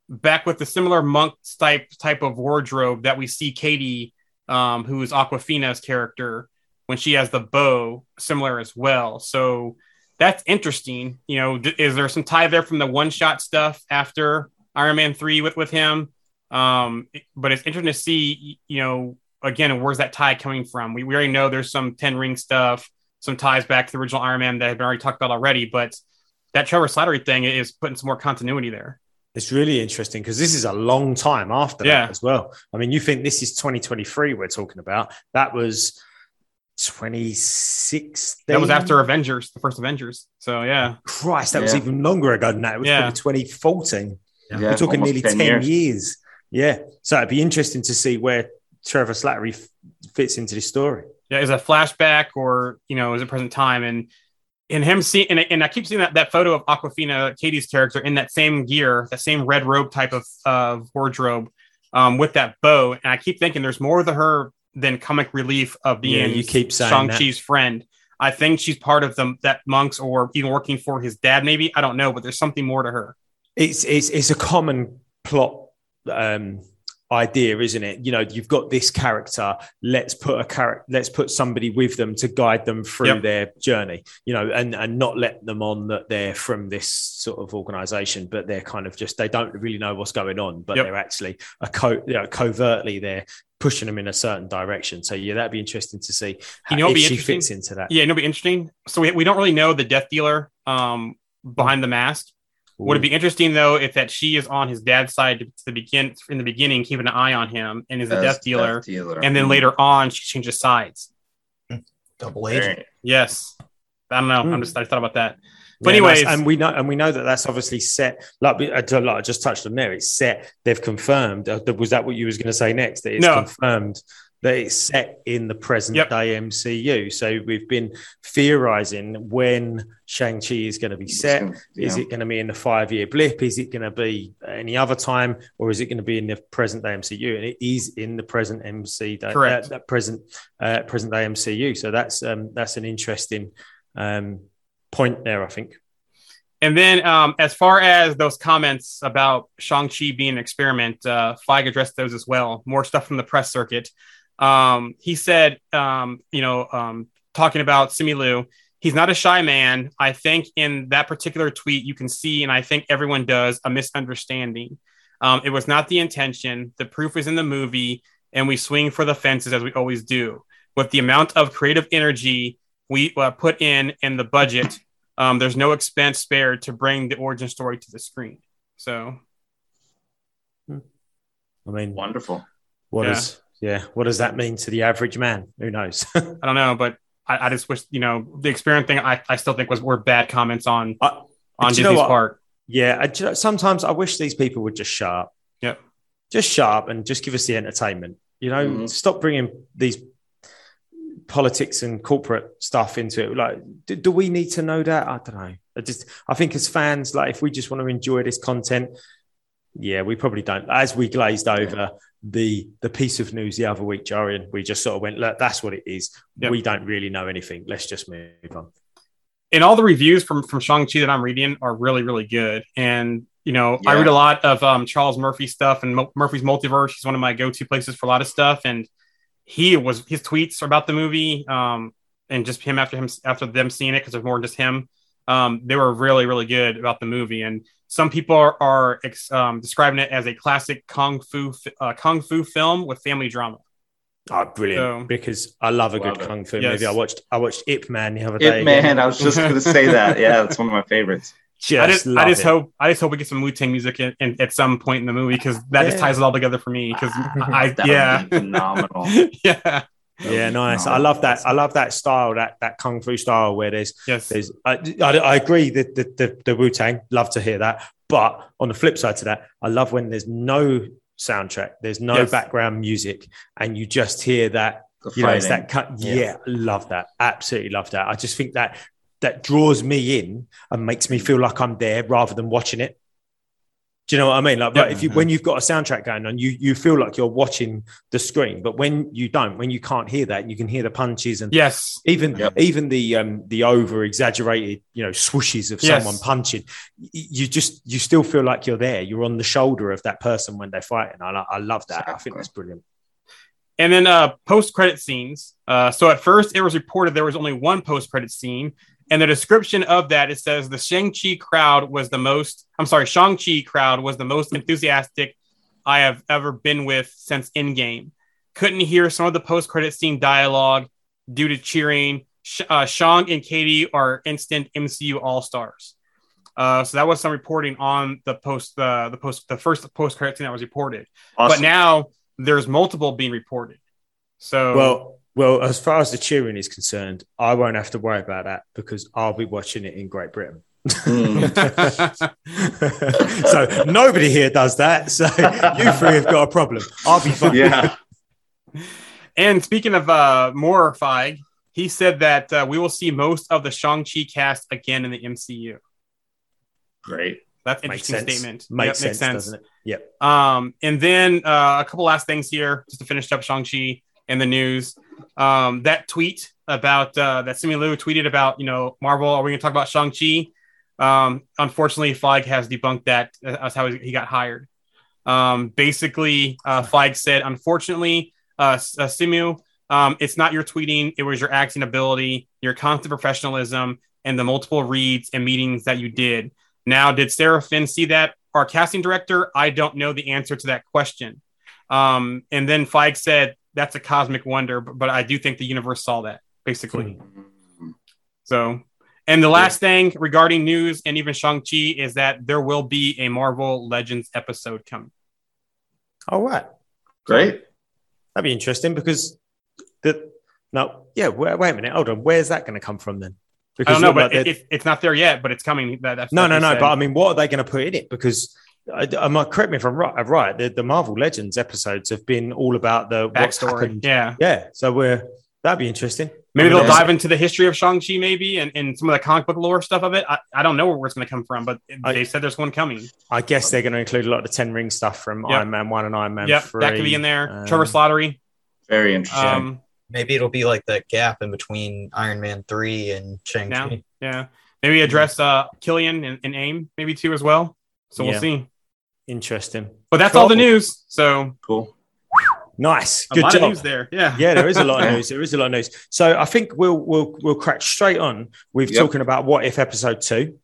back with the similar monk type type of wardrobe that we see Katy, um, who is Awkwafina's character when she has the bow similar as well. So that's interesting. You know, d- is there some tie there from the one shot stuff after Iron Man 3 with, with him? Um, but it's interesting to see, you know, again, where's that tie coming from? We, we already know there's some 10 ring stuff, some ties back to the original Iron Man that have been already talked about already, but that Trevor Slattery thing is putting some more continuity there. It's really interesting because this is a long time after Yeah. that as well. I mean, you think this is 2023 we're talking about. That was 2016. That was after Avengers, the first Avengers. So yeah. Christ, that was even longer ago than that. It was Yeah. probably 2014. Yeah, We're talking almost nearly 10, 10 years. years. Yeah. So it'd be interesting to see where Trevor Slattery f- fits into this story. yeah, is it a flashback or you know is it present time and and him seeing and, and I keep seeing that that photo of Awkwafina, Katy's character in that same gear, that same red robe type of of wardrobe, um, with that bow, and I keep thinking there's more to her than comic relief of Yeah, being you keep Shang. Chi's friend. I think she's part of the that monks or even working for his dad. Maybe I don't know, but there's something more to her. It's it's it's a common plot um, idea, isn't it? You know, you've got this character. Let's put a character. Let's put somebody with them to guide them through Yep. their journey. You know, and and not let them on that they're from this sort of organization, but they're kind of just they don't really know what's going on, but Yep. they're actually a co- you know, covertly they're pushing them in a certain direction. So yeah, that'd be interesting to see how, You know, if be she interesting- fits into that. Yeah, it'll be interesting. So we, we don't really know the Death Dealer um, behind the mask. Would it be interesting though if that she is on his dad's side to, to begin in the beginning, keeping an eye on him, and is a death dealer, Death dealer. and then later on she changes sides. double agent. Yes, I don't know. I'm Hmm. just I thought about that. But Yeah, anyways, and we know, and we know that that's obviously set. Like, uh, to- like I just touched on there, it's set. They've confirmed. Uh, was that what you was going to say next? That it's No. confirmed that it's set in the present Yep. day MCU. So we've been theorizing when Shang-Chi is going to be set. Is it going to be in the five year blip? Is it going to be any other time? Or is it going to be in the present day MCU? And it is in the present MC day, Correct. uh, that present, uh, present day MCU. So that's, um, that's an interesting um, point there, I think. And then, um, as far as those comments about Shang-Chi being an experiment, uh, addressed those as well. More stuff from the press circuit. Um, he said, um, you know, um, talking about Simi Simu he's not a shy man. I think in that particular tweet, you can see, and I think everyone does, a misunderstanding. Um, it was not the intention. The proof is in the movie, and we swing for the fences as we always do. With the amount of creative energy we uh, put in in the budget, um, there's no expense spared to bring the origin story to the screen. So I mean, Wonderful. what Yeah. does, yeah, what does that mean to the average man? Who knows? I don't know, but I, I just wish you know the experiment thing. I, I still think was were bad comments on I- on do you know Disney's part. Yeah, I, you know, sometimes I wish these people would just shut up. Yep. Just shut up and just give us the entertainment. You know, Mhm. stop bringing these politics and corporate stuff into it. Like, do, do we need to know that? I don't know. I just, I think as fans, like, if we just want to enjoy this content, yeah, we probably don't. As we glazed over the the piece of news the other week, Jarian, we just sort of went, look, that's what it is. Yep. We don't really know anything. Let's just move on. and all the reviews from from Shang Chi that I'm reading are really really good. And you know, I read a lot of um, Charles Murphy stuff and Mo- Murphy's Multiverse. He's one of my go to places for a lot of stuff. And he was his tweets about the movie um, and just him after him after them seeing it because there's more than just him. Um, they were really really good about the movie. And some people are, are ex, um, describing it as a classic kung fu uh, kung fu film with family drama. Oh, brilliant! So- because I love a good it. kung fu Yes. movie. I watched I watched Ip Man the other day. It, man. I was just going to say that. Yeah, that's one of my favorites. Just I just, I just it. hope, I just hope we get some Wu Tang music in, in, at some point in the movie because that just ties it all together for me. Because I, That yeah, phenomenal. yeah, That Yeah, be nice. I love that. I love that style, that that kung fu style where there's yes, there's. I, I, I agree that the the, the Wu Tang. Love to hear that. But on the flip side to that, I love when there's no soundtrack, there's no Yes. background music, and you just hear that. The You know, it's that cut. Yeah. Yeah. love that. Absolutely love that. I just think that that draws me in and makes me feel like I'm there rather than watching it. Do you know what I mean? Like, Yeah. but if you when you've got a soundtrack going on, you you feel like you're watching the screen. But when you don't, when you can't hear that, you can hear the punches and yes, even Yep. even the um the over exaggerated you know swooshes of Yes. someone punching. You just you still feel like you're there. You're on the shoulder of that person when they're fighting. I, I love that. I think that's brilliant. and then uh, post credit scenes. Uh, so at first, it was reported there was only one post credit scene, and the description of that it says the Shang Chi crowd was the most. I'm sorry, Shang Chi crowd was the most enthusiastic I have ever been with since Endgame. Couldn't hear some of the post credit scene dialogue due to cheering. Sh- uh, Shang and Katy are instant MCU all stars. Uh, so that was some reporting on the post, uh, the post, the first post credit scene that was reported. But now there's multiple being reported. So Well, well, as far as the cheering is concerned, I won't have to worry about that because I'll be watching it in Great Britain. Mm. so nobody here does that. So you three have got a problem. I'll be fine. yeah. and speaking of uh, more Feige, he said that uh, we will see most of the Shang Chi cast again in the MCU. Great. That's an Makes interesting sense. statement. Makes, Yep, sense, doesn't it? Yep. Um, and then uh, a couple last things here, just to finish up Shang-Chi and the news. Um, that tweet about uh, that Simu Liu tweeted about, you know, Marvel, are we going to talk about Shang-Chi? Um, unfortunately, Feige has debunked that. uh, That's how he got hired. Um, basically, uh, Feige said, unfortunately, uh, uh, Simu, um, it's not your tweeting, it was your acting ability, your constant professionalism, and the multiple reads and meetings that you did. Now, did Sarah Finn see that? Our casting director, I don't know the answer to that question. Um, and then Feige said, that's a cosmic wonder, but, but I do think the universe saw that, basically. Hmm. So, and the last thing regarding news and even Shang-Chi is that there will be a Marvel Legends episode coming. Oh, All right. Great. That'd be interesting because the no, yeah. Wait, wait a minute. Hold on. Where's that going to come from then? Because I don't know, but like it, it, it's not there yet, but it's coming. That, that's no, no, no. said. But I mean, what are they going to put in it? Because I, I might correct me if I'm right. I'm right. The, the Marvel Legends episodes have been all about the what's Backstory. happened. Yeah. Yeah, so we're that'd be interesting. Maybe they'll dive into the history of Shang-Chi, maybe, and, and some of the comic book lore stuff of it. I, I don't know where it's going to come from, but I- they said there's one coming. I guess they're going to include a lot of the Ten Ring stuff from Yep. Iron Man One and Iron Man Yep, Three. that could be in there. Um, Trevor Slattery. Very interesting. Um, Maybe it'll be like that gap in between Iron Man 3 and Shang-Chi. now, yeah. Maybe address uh, Killian and, and AIM, maybe too as well. So Yeah. we'll see. Interesting. But that's all the news. So cool. Nice. a Good lot job. of news there. Yeah. yeah, there is a lot of news. There is a lot of news. So I think we'll we'll we'll crack straight on with Yep. talking about what if episode two.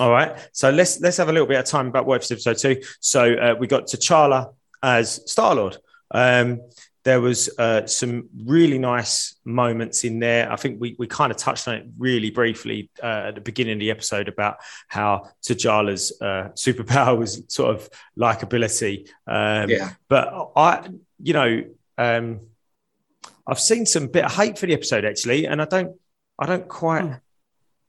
All right. So let's let's have a little bit of time about what if episode two. So uh, we got T'Challa as Star Lord. Um, there was uh, some really nice moments in there. I think we, we kind of touched on it really briefly uh, at the beginning of the episode about how T'Challa's uh, superpower was sort of likability. Um, Yeah. but I, you know, um, I've seen some bit of hate for the episode actually, and I don't, I don't quite.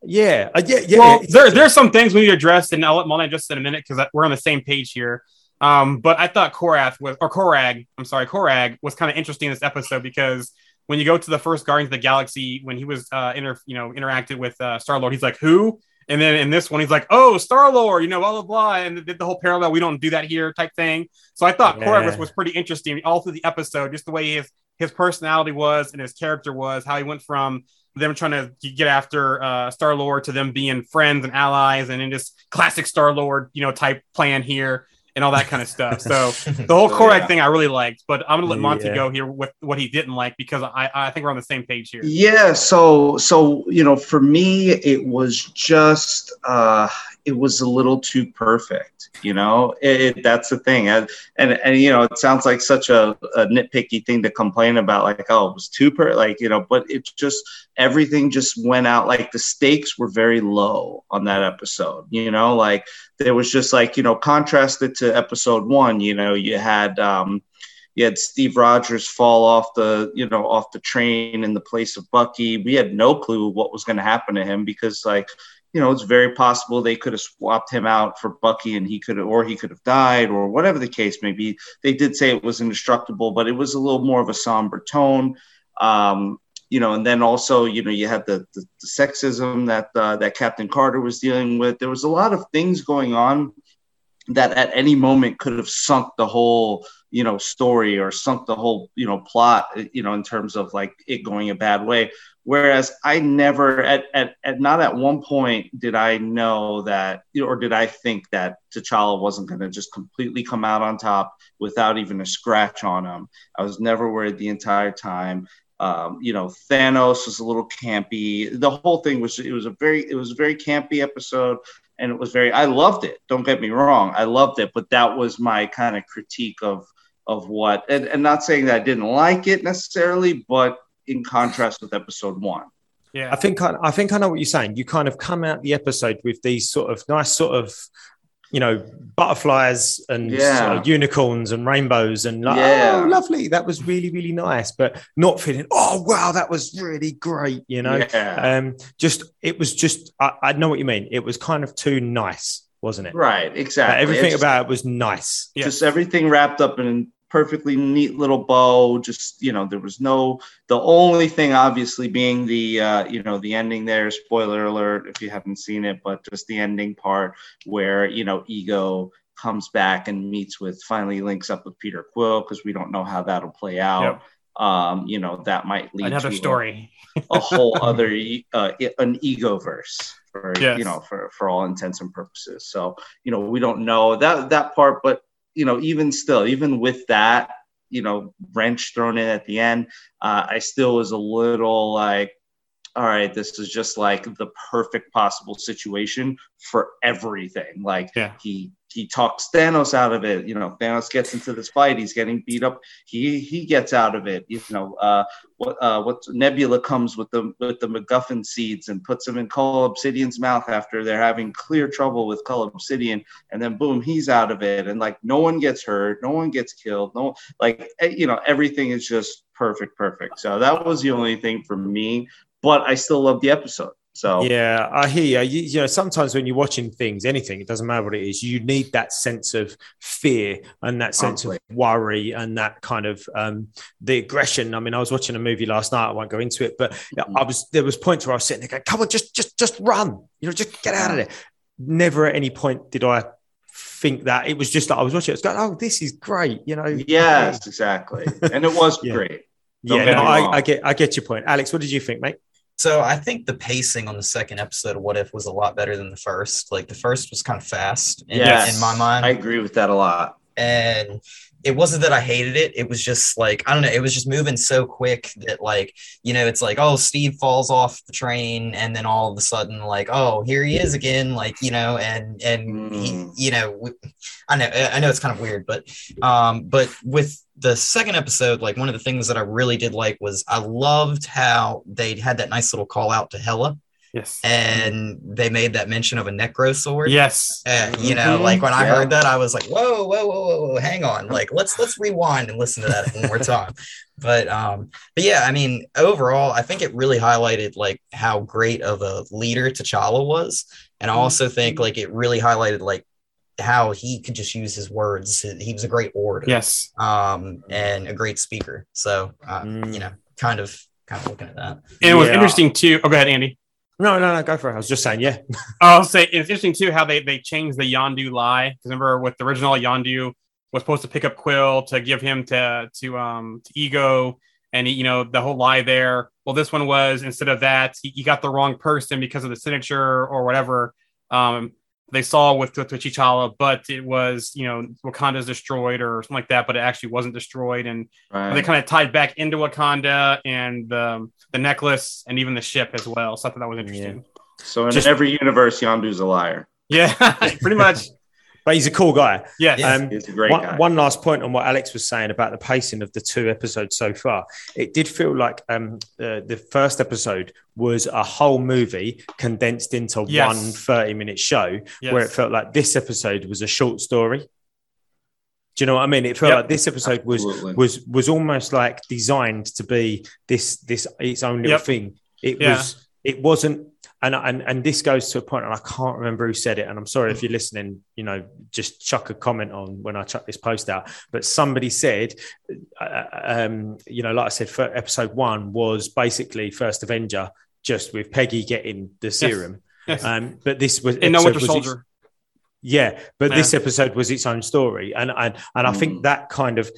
Yeah, uh, yeah, yeah. well, yeah. there, there's some things we need to address, and I'll let Monte address in a minute because we're on the same page here. Um, but I thought Korath was, or Korag, I'm sorry, Korag was kind of interesting in this episode because when you go to the first Guardians of the Galaxy, when he was, uh, inter, you know, interacted with uh, Star Lord, he's like, "Who?" And then in this one, he's like, "Oh, Star Lord," you know, blah blah blah, and did the whole parallel. We don't do that here, type thing. So I thought Korag was, was pretty interesting all through the episode, just the way his his personality was and his character was, how he went from them trying to get after uh, Star Lord to them being friends and allies, and in just classic Star Lord, you know, type plan here and all that kind of stuff. So the whole Korak Yeah. thing I really liked, but I'm gonna let Monte Yeah. go here with what he didn't like because I I think we're on the same page here. Yeah, so so you know, for me, it was just uh, it was a little too perfect. You know, it, it- that's the thing, and, and and you know, it sounds like such a, a nitpicky thing to complain about, like oh, it was too per, like you know, but it just everything just went out like the stakes were very low on that episode. You know, like there was just like you know, contrasted to episode one, you know, you had. um you had Steve Rogers fall off the you know off the train in the place of Bucky. We had no clue what was going to happen to him because like you know it's very possible they could have swapped him out for Bucky and he could or he could have died or whatever the case may be. They did say it was indestructible, but it was a little more of a somber tone. Um, you know, and then also, you know, you had the, the, the sexism that uh, that Captain Carter was dealing with. There was a lot of things going on that at any moment could have sunk the whole you know story or sunk the whole you know plot you know in terms of like it going a bad way. Whereas i never at, at, at not at one point did i know that or did i think that t'challa wasn't going to just completely come out on top without even a scratch on him. I was never worried the entire time. Um, you know thanos was a little campy. The whole thing was it was a very it was a very campy episode and it was very i loved it don't get me wrong i loved it but that was my kind of critique of of what and, and not saying that i didn't like it necessarily but in contrast with episode one Yeah. I think I, I think I know what you're saying. You kind of come out the episode with these sort of nice sort of you know butterflies and Yeah. sort of unicorns and rainbows and like, Yeah. oh lovely. That was really really nice. But not feeling oh wow that was really great you know? Yeah. Um just it was just I, I know what you mean. It was kind of too nice wasn't it? Right Like, exactly everything It's about it was nice. Just everything wrapped up in perfectly neat little bow just you know there was no the only thing obviously being the uh you know the ending there spoiler alert if you haven't seen it but just the ending part where you know ego comes back and meets with finally links up with peter quill because we don't know how that'll play out um you know that might lead Another to a- story. a whole other uh, an ego verse for Yes. you know for for all intents and purposes so you know we don't know that that part but you know even still even with that you know wrench thrown in at the end uh, i still was a little like all right this is just like the perfect possible situation for everything like Yeah. he he talks Thanos out of it. You know, Thanos gets into this fight. He's getting beat up. He he gets out of it. You know, uh, what uh, what Nebula comes with the with the MacGuffin seeds and puts them in Cull Obsidian's mouth after they're having clear trouble with Cull Obsidian, and then boom, he's out of it, and like no one gets hurt, no one gets killed, no like eh, you know everything is just perfect, perfect. So that was the only thing for me, but I still love the episode. So Yeah, I hear you. you. You know, sometimes when you're watching things, anything, it doesn't matter what it is, you need that sense of fear and that sense of worry and that kind of um, the aggression. I mean, I was watching a movie last night. I won't go into it, but I was there was points where I was sitting there going, "Come on, just just just run! You know, just get out of there." Never at any point did I think that it was just like I was watching. it, I was going, "Oh, this is great!" You know. yes, exactly, and it was Yeah. great. Don't Yeah, no, I. I get I get your point, Alex. What did you think, mate? So I think the pacing on the second episode of What If was a lot better than the first. Like the first was kind of fast in, Yes, in my mind. I agree with that a lot. and it wasn't that I hated it. It was just like I don't know. It was just moving so quick that like you know it's like oh Steve falls off the train and then all of a sudden like oh here he is again like you know and and he, Mm. you know w- I know I know it's kind of weird but um but with the second episode like one of the things that I really did like was I loved how they had that nice little call out to Hela Yes. and they made that mention of a necro sword Yes. uh, you know, Mhm. like when I Yeah. heard that, I was like, "Whoa, whoa, whoa, whoa, whoa! Hang on! Like, let's let's rewind and listen to that one more time." But um, but yeah, I mean, overall, I think it really highlighted like how great of a leader T'Challa was, and I also think like it really highlighted like how he could just use his words. He was a great orator, Yes. um, and a great speaker. So uh, Mm. you know, kind of kind of looking at that. And it was Yeah. interesting too. Oh, go ahead, Andy. No, no, no, go for it. I was just saying, yeah. I'll say it's interesting too how they they changed the Yondu lie. 'Cause Remember with the original Yondu was supposed to pick up Quill to give him to to um to Ego, and you know the whole lie there. Well, this one was instead of that he, he got the wrong person because of the signature or whatever. Um, they saw with with T'Challa, but it was you know Wakanda's destroyed or something like that, but it actually wasn't destroyed, and Right. they kind of tied back into Wakanda and the the necklace and even the ship as well. So I thought that was interesting. so in Just- every universe, Yondu's a liar. Yeah, pretty much. But he's a cool guy. Yeah. Um, He's a great one, guy. one last point on what Alex was saying about the pacing of the two episodes so far. It did feel like um, uh, the first episode was a whole movie condensed into Yes. one 30 minute show, Yes. where it felt like this episode was a short story. Do you know what I mean? It felt Yep. like this episode was Absolutely. was was almost like designed to be this this its own little Yep. thing. It Yeah. was it wasn't and, and and this goes to a point and I can't remember who said it and I'm sorry if you're listening you know just chuck a comment on when I chuck this post out but somebody said uh, um you know like I said for episode 1 was basically first avenger just with Peggy getting the serum Yes. um but this was and no Winter was its- Soldier. yeah, but Yeah. this episode was its own story, and and and I Mm. think that kind of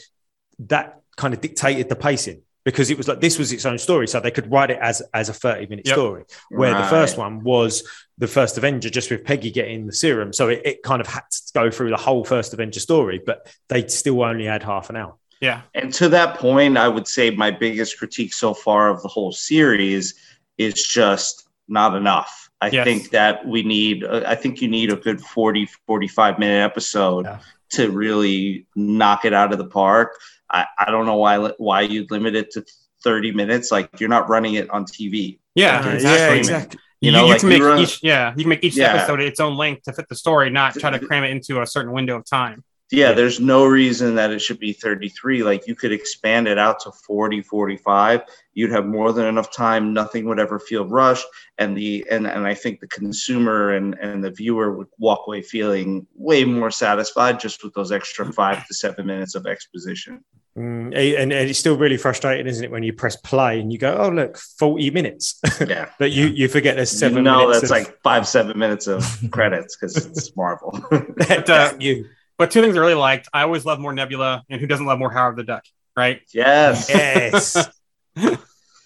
that kind of dictated the pacing because it was like this was its own story, so they could write it as as a thirty minute Yep. story. Where the first one was the first Avenger, just with Peggy getting the serum, so it, it kind of had to go through the whole first Avenger story, but they still only had half an hour. Yeah. And to that point, I would say my biggest critique so far of the whole series is just not enough. I Yes. think that we need, uh, I think you need a good 40, 45 minute episode Yeah. to really knock it out of the park. I, I don't know why, why you'd limit it to 30 minutes. Like you're not running it on TV. Yeah. Exactly. yeah, exactly. You, You know, you like can make you run- each yeah you can make each Yeah. episode its own length to fit the story, not try to cram it into a certain window of time. Yeah, there's no reason that it should be 33. Like you could expand it out to 40, 45. You'd have more than enough time. Nothing would ever feel rushed. And the and, and I think the consumer and, and the viewer would walk away feeling way more satisfied just with those extra five to seven minutes of exposition. Mm, and, and it's still really frustrating, isn't it, when you press play and you go, "Oh, look, forty minutes," Yeah. but you you forget there's seven you know minutes. that's of- like five, seven minutes of credits because it's Marvel. But, uh, you. But two things I really liked. I always love more Nebula, and who doesn't love more Howard the Duck, right? yes. Yes.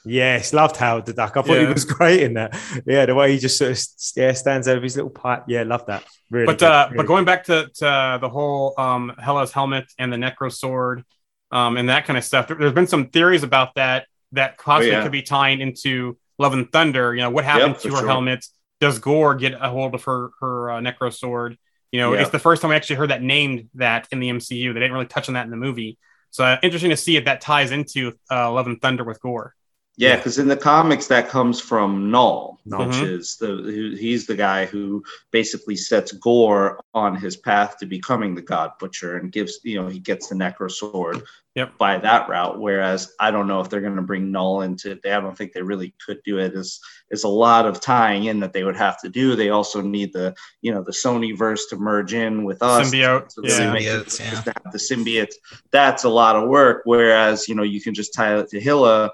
yes, loved Howard the Duck. I thought Yeah. he was great in that. Yeah, the way he just sort of yeah stands over his little pipe. Yeah, love that. Really. but uh, really but going back to, to the whole um, Hela's helmet and the Necro sword um, and that kind of stuff, there, has been some theories about that that possibly Oh, yeah. could be tying into Love and Thunder. You know, what happened Yep, to her sure. helmet? Does Gorr get a hold of her her uh, Necro sword? You know, Yeah. it's the first time I actually heard that named that in the MCU. They didn't really touch on that in the movie. So uh, interesting to see if that ties into uh, Love and Thunder with Gorr. Yeah, Yeah. because in the comics that comes from Knull, Knull. which is the he's the guy who basically sets Gorr on his path to becoming the God Butcher and gives you know he gets the Necro Sword Yep. by that route. Whereas I don't know if they're going to bring Knull into. They I don't think they really could do it. Is is a lot of tying in that they would have to do. They also need the you know the Sony verse to merge in with us. Symbiote, So yeah. we make it- Symbiotes, yeah. have the symbiotes. That's a lot of work. Whereas you know you can just tie it to Hela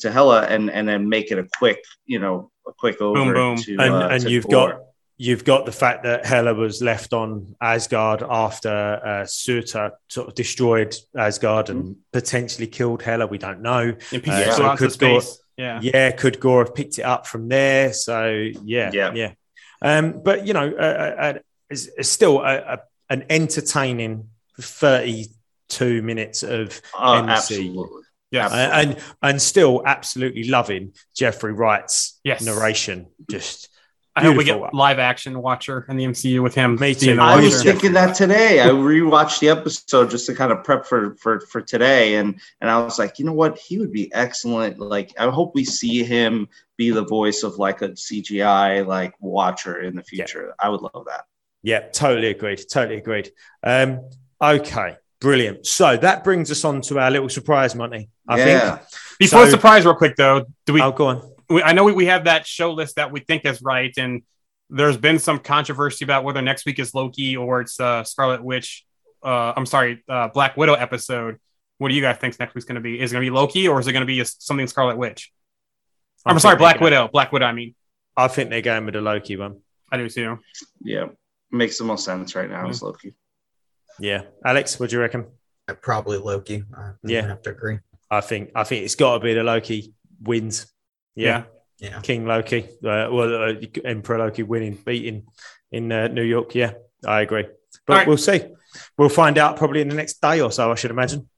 to Hela and and then make it a quick you know a quick over boom. to and uh, and to you've Gorr. got you've got the fact that Hela was left on Asgard after uh, Surtur sort of destroyed Asgard and potentially killed Hela. We don't know. And Uh, pieces so go out to could go- space. Yeah. Yeah, could Gorr have picked it up from there? So yeah, Yeah. yeah. Um, but you know, uh, uh, it's, it's still a, a, an entertaining thirty-two minutes of Uh, MC. absolutely. Yes. uh, and and still absolutely loving Jeffrey Wright's Yes. narration. Just I hope we get live action Watcher in the MCU with him. Me being too. I was Watcher. thinking that today. I rewatched the episode just to kind of prep for for for today, and and I was like, you know what, he would be excellent. Like, I hope we see him be the voice of like a CGI like Watcher in the future. I would love that. Yeah, totally agreed. Totally agreed. Um, okay, brilliant. So that brings us on to our little surprise, Monte. I yeah. think. Before So- surprise, real quick though, do we? I'll go on. we I know we, we have that show list that we think is right, and there's been some controversy about whether next week is Loki or it's uh, Scarlet Witch. Uh, I'm sorry, uh, Black Widow episode. What do you guys think next week's going to be? Is it going to be Loki or is it going to be a, something Scarlet Witch? I I'm sorry, Black gonna- Widow. Black Widow. I mean, I think they're going with the Loki one. I do too. Yeah. Makes the most sense right now. Is Loki. Yeah, Alex, what do you reckon? Uh, Probably Loki. I Yeah. yeah. have to agree. I think I think it's got to be the Loki wins. Yeah, Yeah. Yeah. King Loki, uh, well, uh, Emperor Loki winning, beating in uh, New York. Yeah, I agree. But All right. we'll see. We'll find out probably in the next day or so, I should imagine.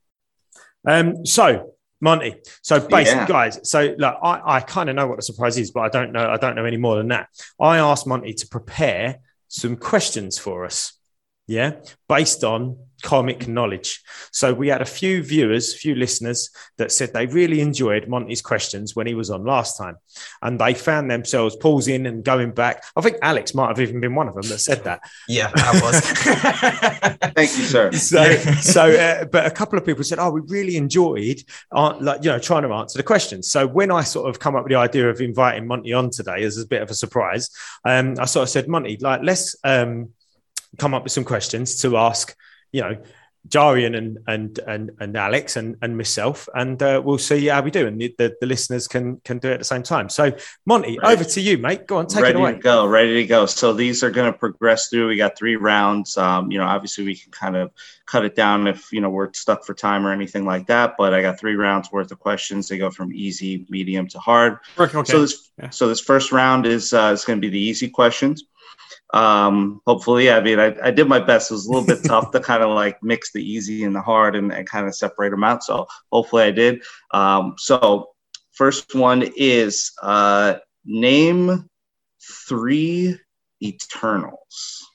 Um, so Monte, so basically, Yeah. guys, so like I, I kind of know what the surprise is, but I don't know, I don't know any more than that. I asked Monte to prepare some questions for us. Yeah, based on comic knowledge. So we had a few viewers, a few listeners that said they really enjoyed Monte's questions when he was on last time. And they found themselves pausing and going back. I think Alex might have even been one of them that said that. Yeah, I was. Thank you, sir. So, so, uh, but a couple of people said, "Oh, we really enjoyed, uh, like you know, trying to answer the questions." So when I sort of come up with the idea of inviting Monte on today as a bit of a surprise, um, I sort of said, "Monte, like let's um, come up with some questions to ask, you know." Jarian and and and and Alex and and myself, and uh, we'll see how we do, and the, the, the listeners can can do it at the same time. So, Monte, Right. over to you, mate. Go on, take ready it away. to go ready to go so these are going to progress through we got three rounds um, you know obviously we can kind of cut it down if you know we're stuck for time or anything like that but i got three rounds worth of questions they go from easy medium to hard Okay. okay. so this Yeah. so this first round is uh, is going to be the easy questions um hopefully yeah, i mean I, I did my best it was a little bit tough to kind of like mix the easy and the hard and, and kind of separate them out so hopefully i did um so first one is uh name three eternals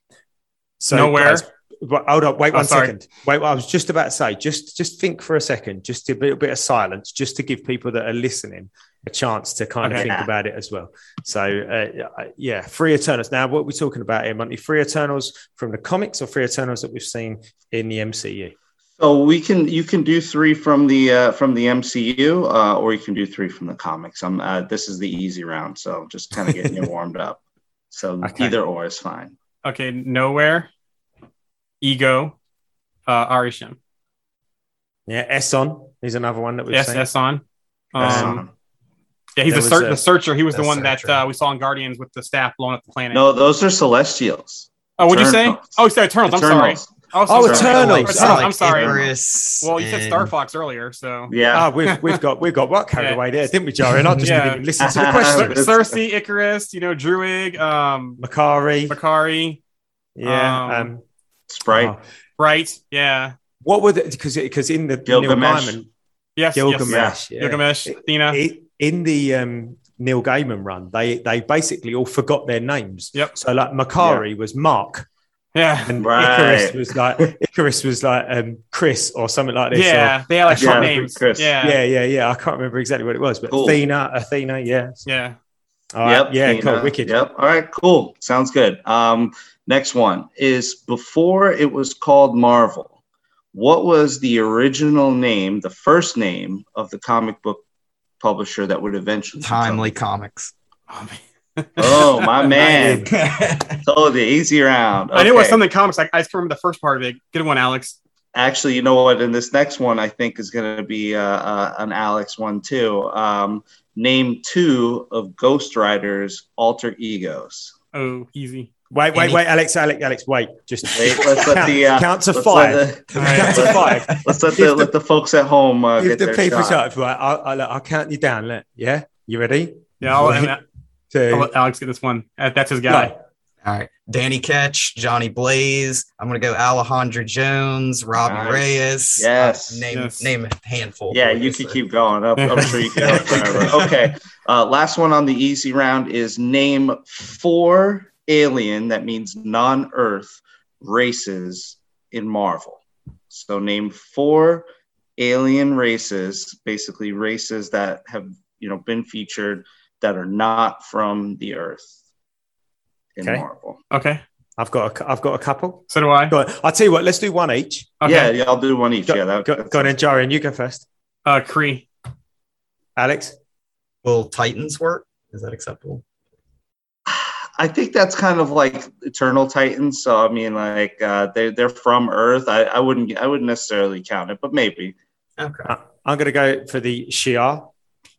So, Nowhere. guys, but hold on, wait Oh, one sorry. second. Wait, I was just about to say, just just think for a second, just a little bit of silence, just to give people that are listening a chance to kind of think about it as well. So, uh, yeah, Free Eternals. Now, what we're talking about here, Monte, Free Eternals from the comics or Free Eternals that we've seen in the MCU? so we can you can do three from the uh, from the mcu uh, or you can do three from the comics i'm uh, this is the easy round so just kind of getting you warmed up so Okay. either or is fine okay. Nowhere. Ego. Uh, Arishem. Yeah, Eson is another one that we've Yes, seen. yes, on. Um, Um, yeah, he's there the, ser- a- the searcher. He was the the one that uh, we saw in Guardians with the staff blowing up the planet. no those are celestials oh, what'd you say? Oh, you said Eternals. I'm sorry. Eternals. Oh, Oh, sorry. Eternals. Eternals. Oh, I'm sorry. Icarus Well, you said and- Star Fox earlier, so yeah Ah, we've, we've got we've got what carried Yeah. away there, didn't we, Joey? And I just Yeah. didn't even listen to the question. Sersi, Icarus, you know, Druig, um, Makkari, Makkari, yeah. Um, Um, sprite oh. right? Yeah. What were the because because in the Neil Gilgamesh. Gaiman Yes. Gilgamesh, Yes. yeah. Gilgamesh, Athena. I- in the um, Neil Gaiman run, they they basically all forgot their names. Yep. So like Makkari was Mark, Yeah. And Right. Icarus was like Icarus was like um, Chris or something like this. or- Yeah. They had like Yeah, names. Chris. Yeah. yeah, yeah, yeah. I can't remember exactly what it was, but Cool. Athena, Athena, yeah. Yeah. All right, Yep. yeah, Tina. cool, wicked. Yep. All right. Cool. Sounds good. Um, next one is before it was called Marvel. What was the original name, the first name of the comic book publisher that would eventually Timely Comics. Oh. Oh my man! Told the easy round. I knew it was something comics. I, I just remember the first part of it. Good one, Alex. Actually, you know what? In this next one, I think is going to be uh, uh, an Alex one too. Um, name two of Ghost Rider's alter egos. Oh, easy. Wait, wait, wait, Alex, Alex, Alex, wait. Just Wait, let's let count, the uh, count to five. Let the, count to five. let's let the, the- let the folks at home uh, get the their people shot. shot. Right, I'll, I'll, I'll count you down. Look, yeah, you ready? Yeah, I'll, One, I'll two, let Alex get this one. Uh, That's his guy. go. All right. Danny Ketch, Johnny Blaze. I'm gonna go Alejandro Jones, Robbie Nice. Reyes. Yes. Uh, name Yes. name a handful. Yeah, you this, could uh, keep going. I'm, I'm sure you can. Okay. Uh, last one on the easy round is name four alien, that means non Earth, races in Marvel. So name four alien races, basically races that have you know been featured that are not from the Earth in Okay. Marvel. Okay. I've got, a, cou- I've got a couple. So do I. Go. I'll tell you what. Let's do one each. Okay. Yeah, yeah, I'll do one each. Go, yeah, that, go, that go on, sounds- then, Jarian. You go first. Uh, Kree. Alex. Will Titans work? Is that acceptable? I think that's kind of like Eternal Titans. So I mean, like uh, they they're from Earth. I, I wouldn't I wouldn't necessarily count it, but maybe. Okay. Uh, I'm going to go for the Shi'ar.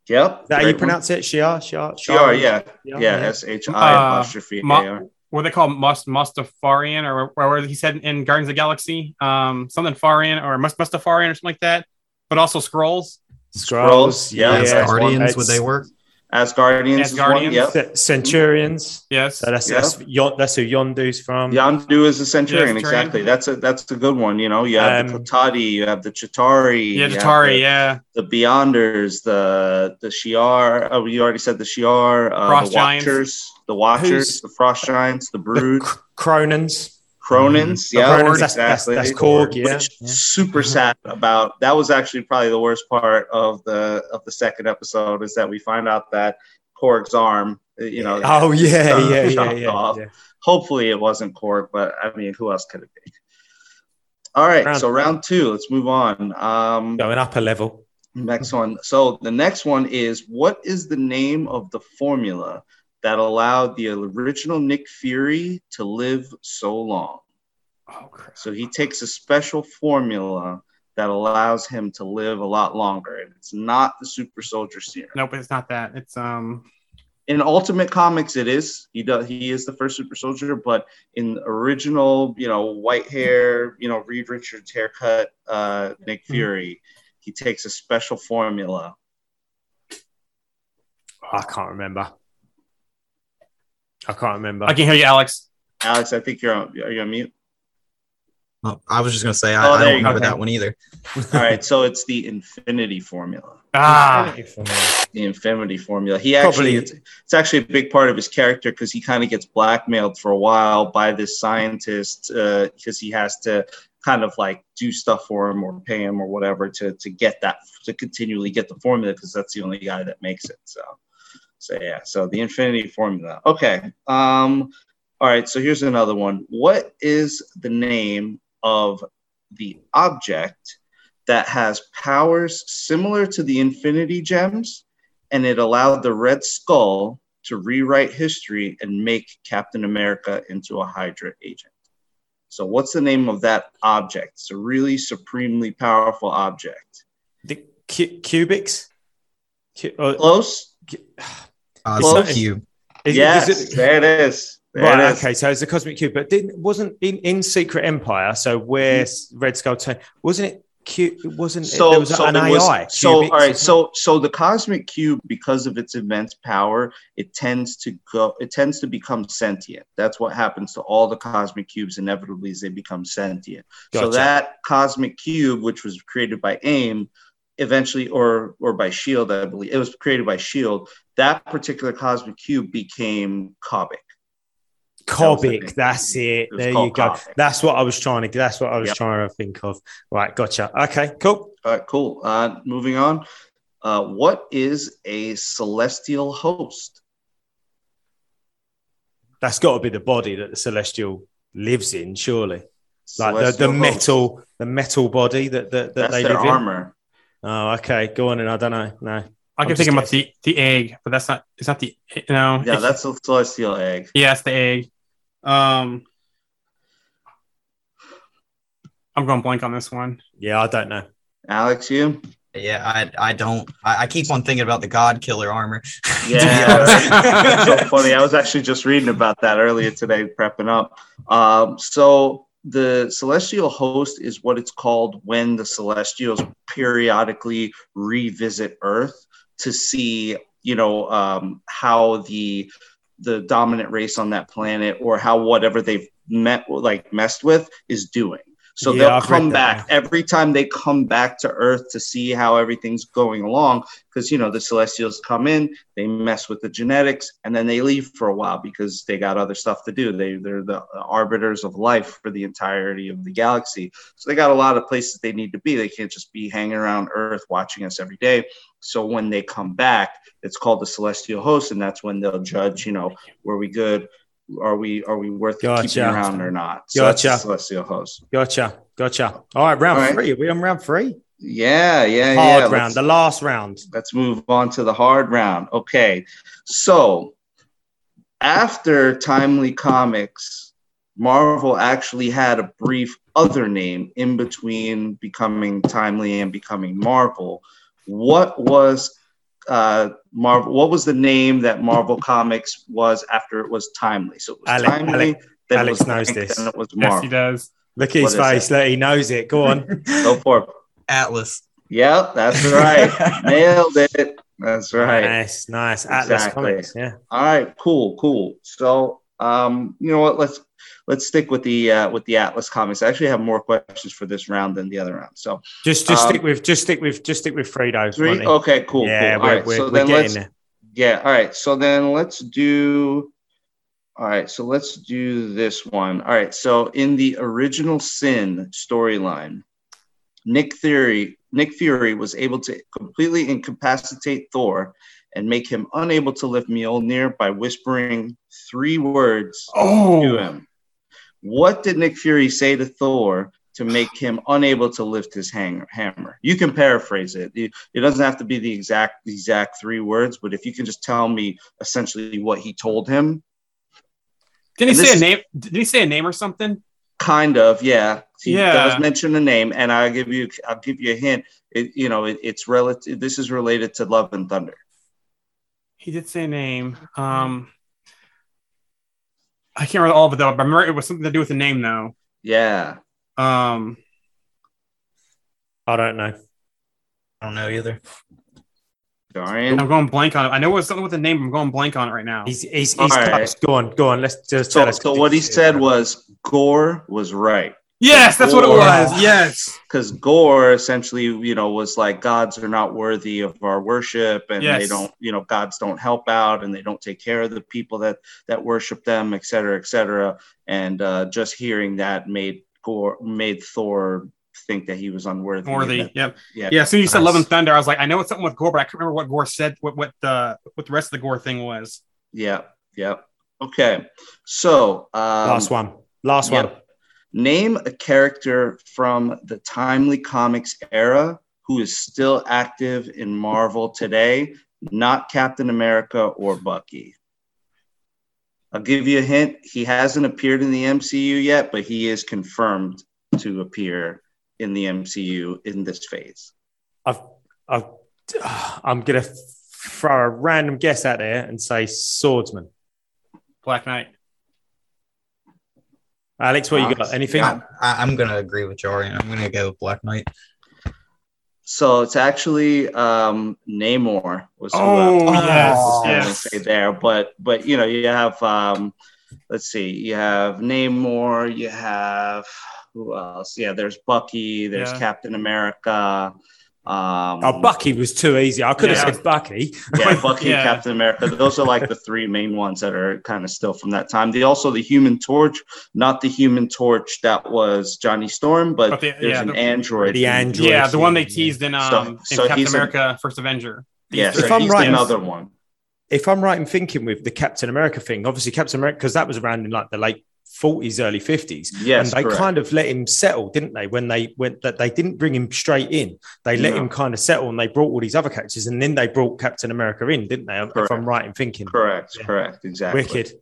Yep. Is that how you pronounce it? Shi'ar, Shi'ar, Sure. Yeah. Yeah, Yeah. yeah. S H I Uh, apostrophe A Ma- R. What they call Must Mustafarian, or where he said in Guardians of the Galaxy, um, something Farian or Must Mustafarian or something like that. But also Skrulls. Skrulls, yeah, As that's Guardians, would they work? Asgardians. is one, Asgardians. Yep. Ce- Centurions. Yes. So that's Yeah. that's, Yon, that's who Yondu's from. Yondu is a Centurion. Yeah, Centurion. exactly. That's a that's a good one. You know, you have the Um, Kotati, you have the Chitauri, yeah, you have the, Yeah. the Beyonders, the the Shi'ar. Oh, you already said the Shi'ar. Uh, Frost the Giants. Watchers, the Watchers, Who's- the Frost Giants, the The Brood. Cr- Kronans. Kronans, The yeah, Kronans, that's, that's, exactly. that's Korg, yeah. Which yeah. super sad about that was actually probably the worst part of the of the second episode is that we find out that Korg's arm, uh, you know, Oh yeah, uh, yeah, yeah, yeah, off. yeah. hopefully it wasn't Korg, but I mean, who else could it be? All right, Round- so round two, let's move on. Um, Going up a level. Next one. So the next one is what is the name of the formula that allowed the original Nick Fury to live so long? Oh. So he takes a special formula that allows him to live a lot longer. And it's not the super soldier serum. Nope, it's not that. It's um. In Ultimate Comics, it is. He does he is the first super soldier, but in original, you know, white hair, you know, Reed Richards haircut, uh, Nick Fury, he takes a special formula. I can't remember. I can't remember. I can hear you, Alex. Alex, I think you're on are you on mute? Oh, I was just gonna say Oh, I, I don't you go. remember that one either. All right, so it's the infinity formula. Ah, The infinity formula. He actually it's, it's actually a big part of his character because he kind of gets blackmailed for a while by this scientist because he has to kind of like do stuff for him or pay him or whatever to to get that to continually get the formula because that's the only guy that makes it. So so yeah, so the infinity formula. Okay. Um all right, so here's another one. What is the name of the object that has powers similar to the Infinity Gems, and it allowed the Red Skull to rewrite history and make Captain America into a Hydra agent. So, what's the name of that object? It's a really supremely powerful object. the cu- cubics. Cu- uh, Close? Uh, Ah, Close. it's a cube. is- yes, is it- there it is. There right. it is. Okay. So it's a cosmic cube, but didn't wasn't in, in Secret Empire. So where hmm. Red Skull turned, wasn't it? Cube? It wasn't. it- so, there was so an it was- AI. so Cubics all something? so so the cosmic cube because of its immense power it tends to go it tends to become sentient that's what happens to all the cosmic cubes inevitably is they become sentient so that cosmic cube which was created by aim eventually or or by shield i believe it was created by shield that particular cosmic cube became. That Kobik. name. That's it. It There you go. Kobik. That's what I was trying to. That's what I was Yep. trying to think of. Right, gotcha. Okay, cool. All right, cool. Uh, moving on. Uh, what is a celestial host? That's got to be the body that the celestial lives in, surely. Like the, the host. metal, the metal body that that, that they live armor. in. Oh, okay. Go on, and I don't know. No, I I'm keep thinking about the the egg, but that's not. It's not the. No. Yeah, it's- that's a celestial egg. yeah, it's the egg. Um, I'm going blank on this one. yeah, I don't know. Alex, you? Yeah, I I don't. I, I keep on thinking about the God Killer armor. Yeah, that's so funny. I was actually just reading about that earlier today, prepping up. Um, so the celestial host is what it's called when the celestials periodically revisit Earth to see, you know, um, how the the dominant race on that planet or how whatever they've met like messed with is doing. So Yeah, they'll I've come back every time they come back to Earth to see how everything's going along. Because you know the Celestials come in, they mess with the genetics, and then they leave for a while because they got other stuff to do. They they're the arbiters of life for the entirety of the galaxy. So they got a lot of places they need to be. They can't just be hanging around Earth watching us every day. So when they come back, it's called the Celestial Host, and that's when they'll judge. You know, were we good? Are we are we worth keeping Gotcha. around or not? So Gotcha. Celestial Host. Gotcha, gotcha. All right, round All right. three. Are we on round three? Yeah, yeah, Hard yeah. round, Let's- the last round. let's move on to the hard round. Okay. So after Timely Comics, Marvel actually had a brief other name in between becoming Timely and becoming Marvel. What was uh, Marvel? What was the name that Marvel Comics was after it was Timely? So it was Alec- Timely, Alec- then Alex it was knows Blank, this. then it was Yes, he does. Look at his What is face. Look, he knows it. Go on. Go for it. Atlas. Yep, that's right. Nailed it. That's right. Nice, nice. Atlas Exactly. Comics. Yeah. All right, cool, cool. So, um, you know what? Let's let's stick with the uh, with the Atlas comics. I actually have more questions for this round than the other round. So, Just just Um, stick with just stick with just stick with Fredo. three. Okay, cool, yeah, cool. we're, All right, we're, so we're then getting there. yeah. All right, so then let's do. All right, so let's do this one. All right, so in the original Sin storyline, Nick Fury Nick Fury was able to completely incapacitate Thor and make him unable to lift Mjolnir by whispering three words to Oh, him. What did Nick Fury say to Thor to make him unable to lift his hammer? You can paraphrase it. It it doesn't have to be the exact exact three words, but if you can just tell me essentially what he told him, didn't he say a name? Did he say a name or something? kind of, yeah. He Yeah. does mention a name, and I'll give you I'll give you a hint. It, you know, it, it's relative. This is related to Love and Thunder. He did say a name. Um, I can't remember all of it though. But I remember it was something to do with the name though. Yeah. Um, I don't know. I don't know either. Dorian. I'm going blank on it. I know it was something with the name. I'm going blank on it right now. He's he's, he's All right. close. Go on, go on. Let's just So, tell us. so what he said was Gorr was right. Yes, that's what it was. Yes. because Gorr essentially, you know, was like gods are not worthy of our worship, and Yes. they don't, you know, gods don't help out, and they don't take care of the people that that worship them, et cetera, et cetera. And uh, just hearing that made Gorr made Thor think that he was unworthy. Worthy. And that- Yep. yeah. Yeah. As soon as you said Love and Thunder, I was like, I know it's something with Gorr, but I can't remember what Gorr said. What what the what the rest of the Gorr thing was. Yeah. Yeah. Okay. So um, last one. Last one. Yep. Name a character from the Timely Comics era who is still active in Marvel today, not Captain America or Bucky. I'll give you a hint. He hasn't appeared in the MCU yet, but he is confirmed to appear in the MCU in this phase. I've, I've, I'm gonna throw a random guess out there and say swordsman. Black Knight. Alex, what you got? Anything? I, I, I'm gonna agree with Jarian. I'm gonna go with Black Knight. So it's actually um, Namor was who Oh, I- yes, was gonna yes. say there, but but you know you have um, let's see, you have Namor, you have who else? Yeah, there's Bucky, there's Yeah. Captain America. Um, Oh, Bucky was too easy. I could have said Bucky. yeah, Bucky, Yeah. Captain America. Those are like the three main ones that are kind of still from that time. The also the Human Torch, not the Human Torch that was Johnny Storm, but, But the- there's yeah, an the- android. The android. Yeah, the one they Yeah. teased in um So- in so Captain he's a- America: First Avenger. Yeah, so If I'm right- another one. If I'm right in thinking with the Captain America thing, obviously Captain America, because that was around in like the late 40s, early 50s. Yes, and they correct. kind of let him settle, didn't they? When they went that they didn't bring him straight in, they let No. him kind of settle, and they brought all these other characters, and then they brought Captain America in, didn't they? If I'm right in thinking. Correct, Yeah. correct, exactly. Wicked.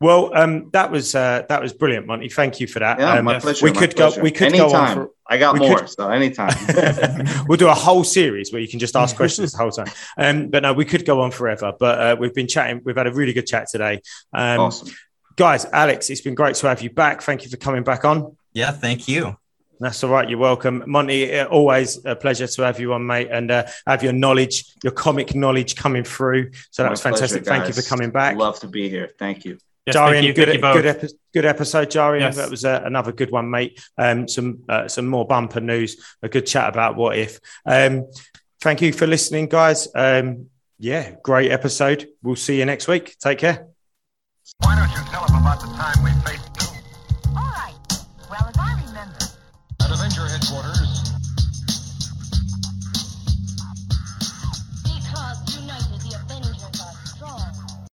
Well, um, that was uh, that was brilliant, Monte. Thank you for that. Yeah, Um, my pleasure. we my could go- we could go on anytime. for- I got more, could- so anytime. we'll do a whole series where you can just ask questions the whole time. Um, but no, we could go on forever. But uh, we've been chatting. We've had a really good chat today. Um, awesome. Guys, Alex, it's been great to have you back. Thank you for coming back on. Yeah, thank you. That's all right. You're welcome, Monte. uh, Always a pleasure to have you on, mate, and uh, have your knowledge, your comic knowledge coming through. So that My was fantastic. pleasure, Thank you for coming back. Love to be here. Thank you. Yes, Jarian, you, good, thank you good, epi- good episode, Jarian. Yes. That was uh, another good one, mate. Um, some uh, some more bumper news, a good chat about what if. Um, thank you for listening, guys. Um, yeah, great episode. We'll see you next week. Take care. Why don't you tell them about the time we faced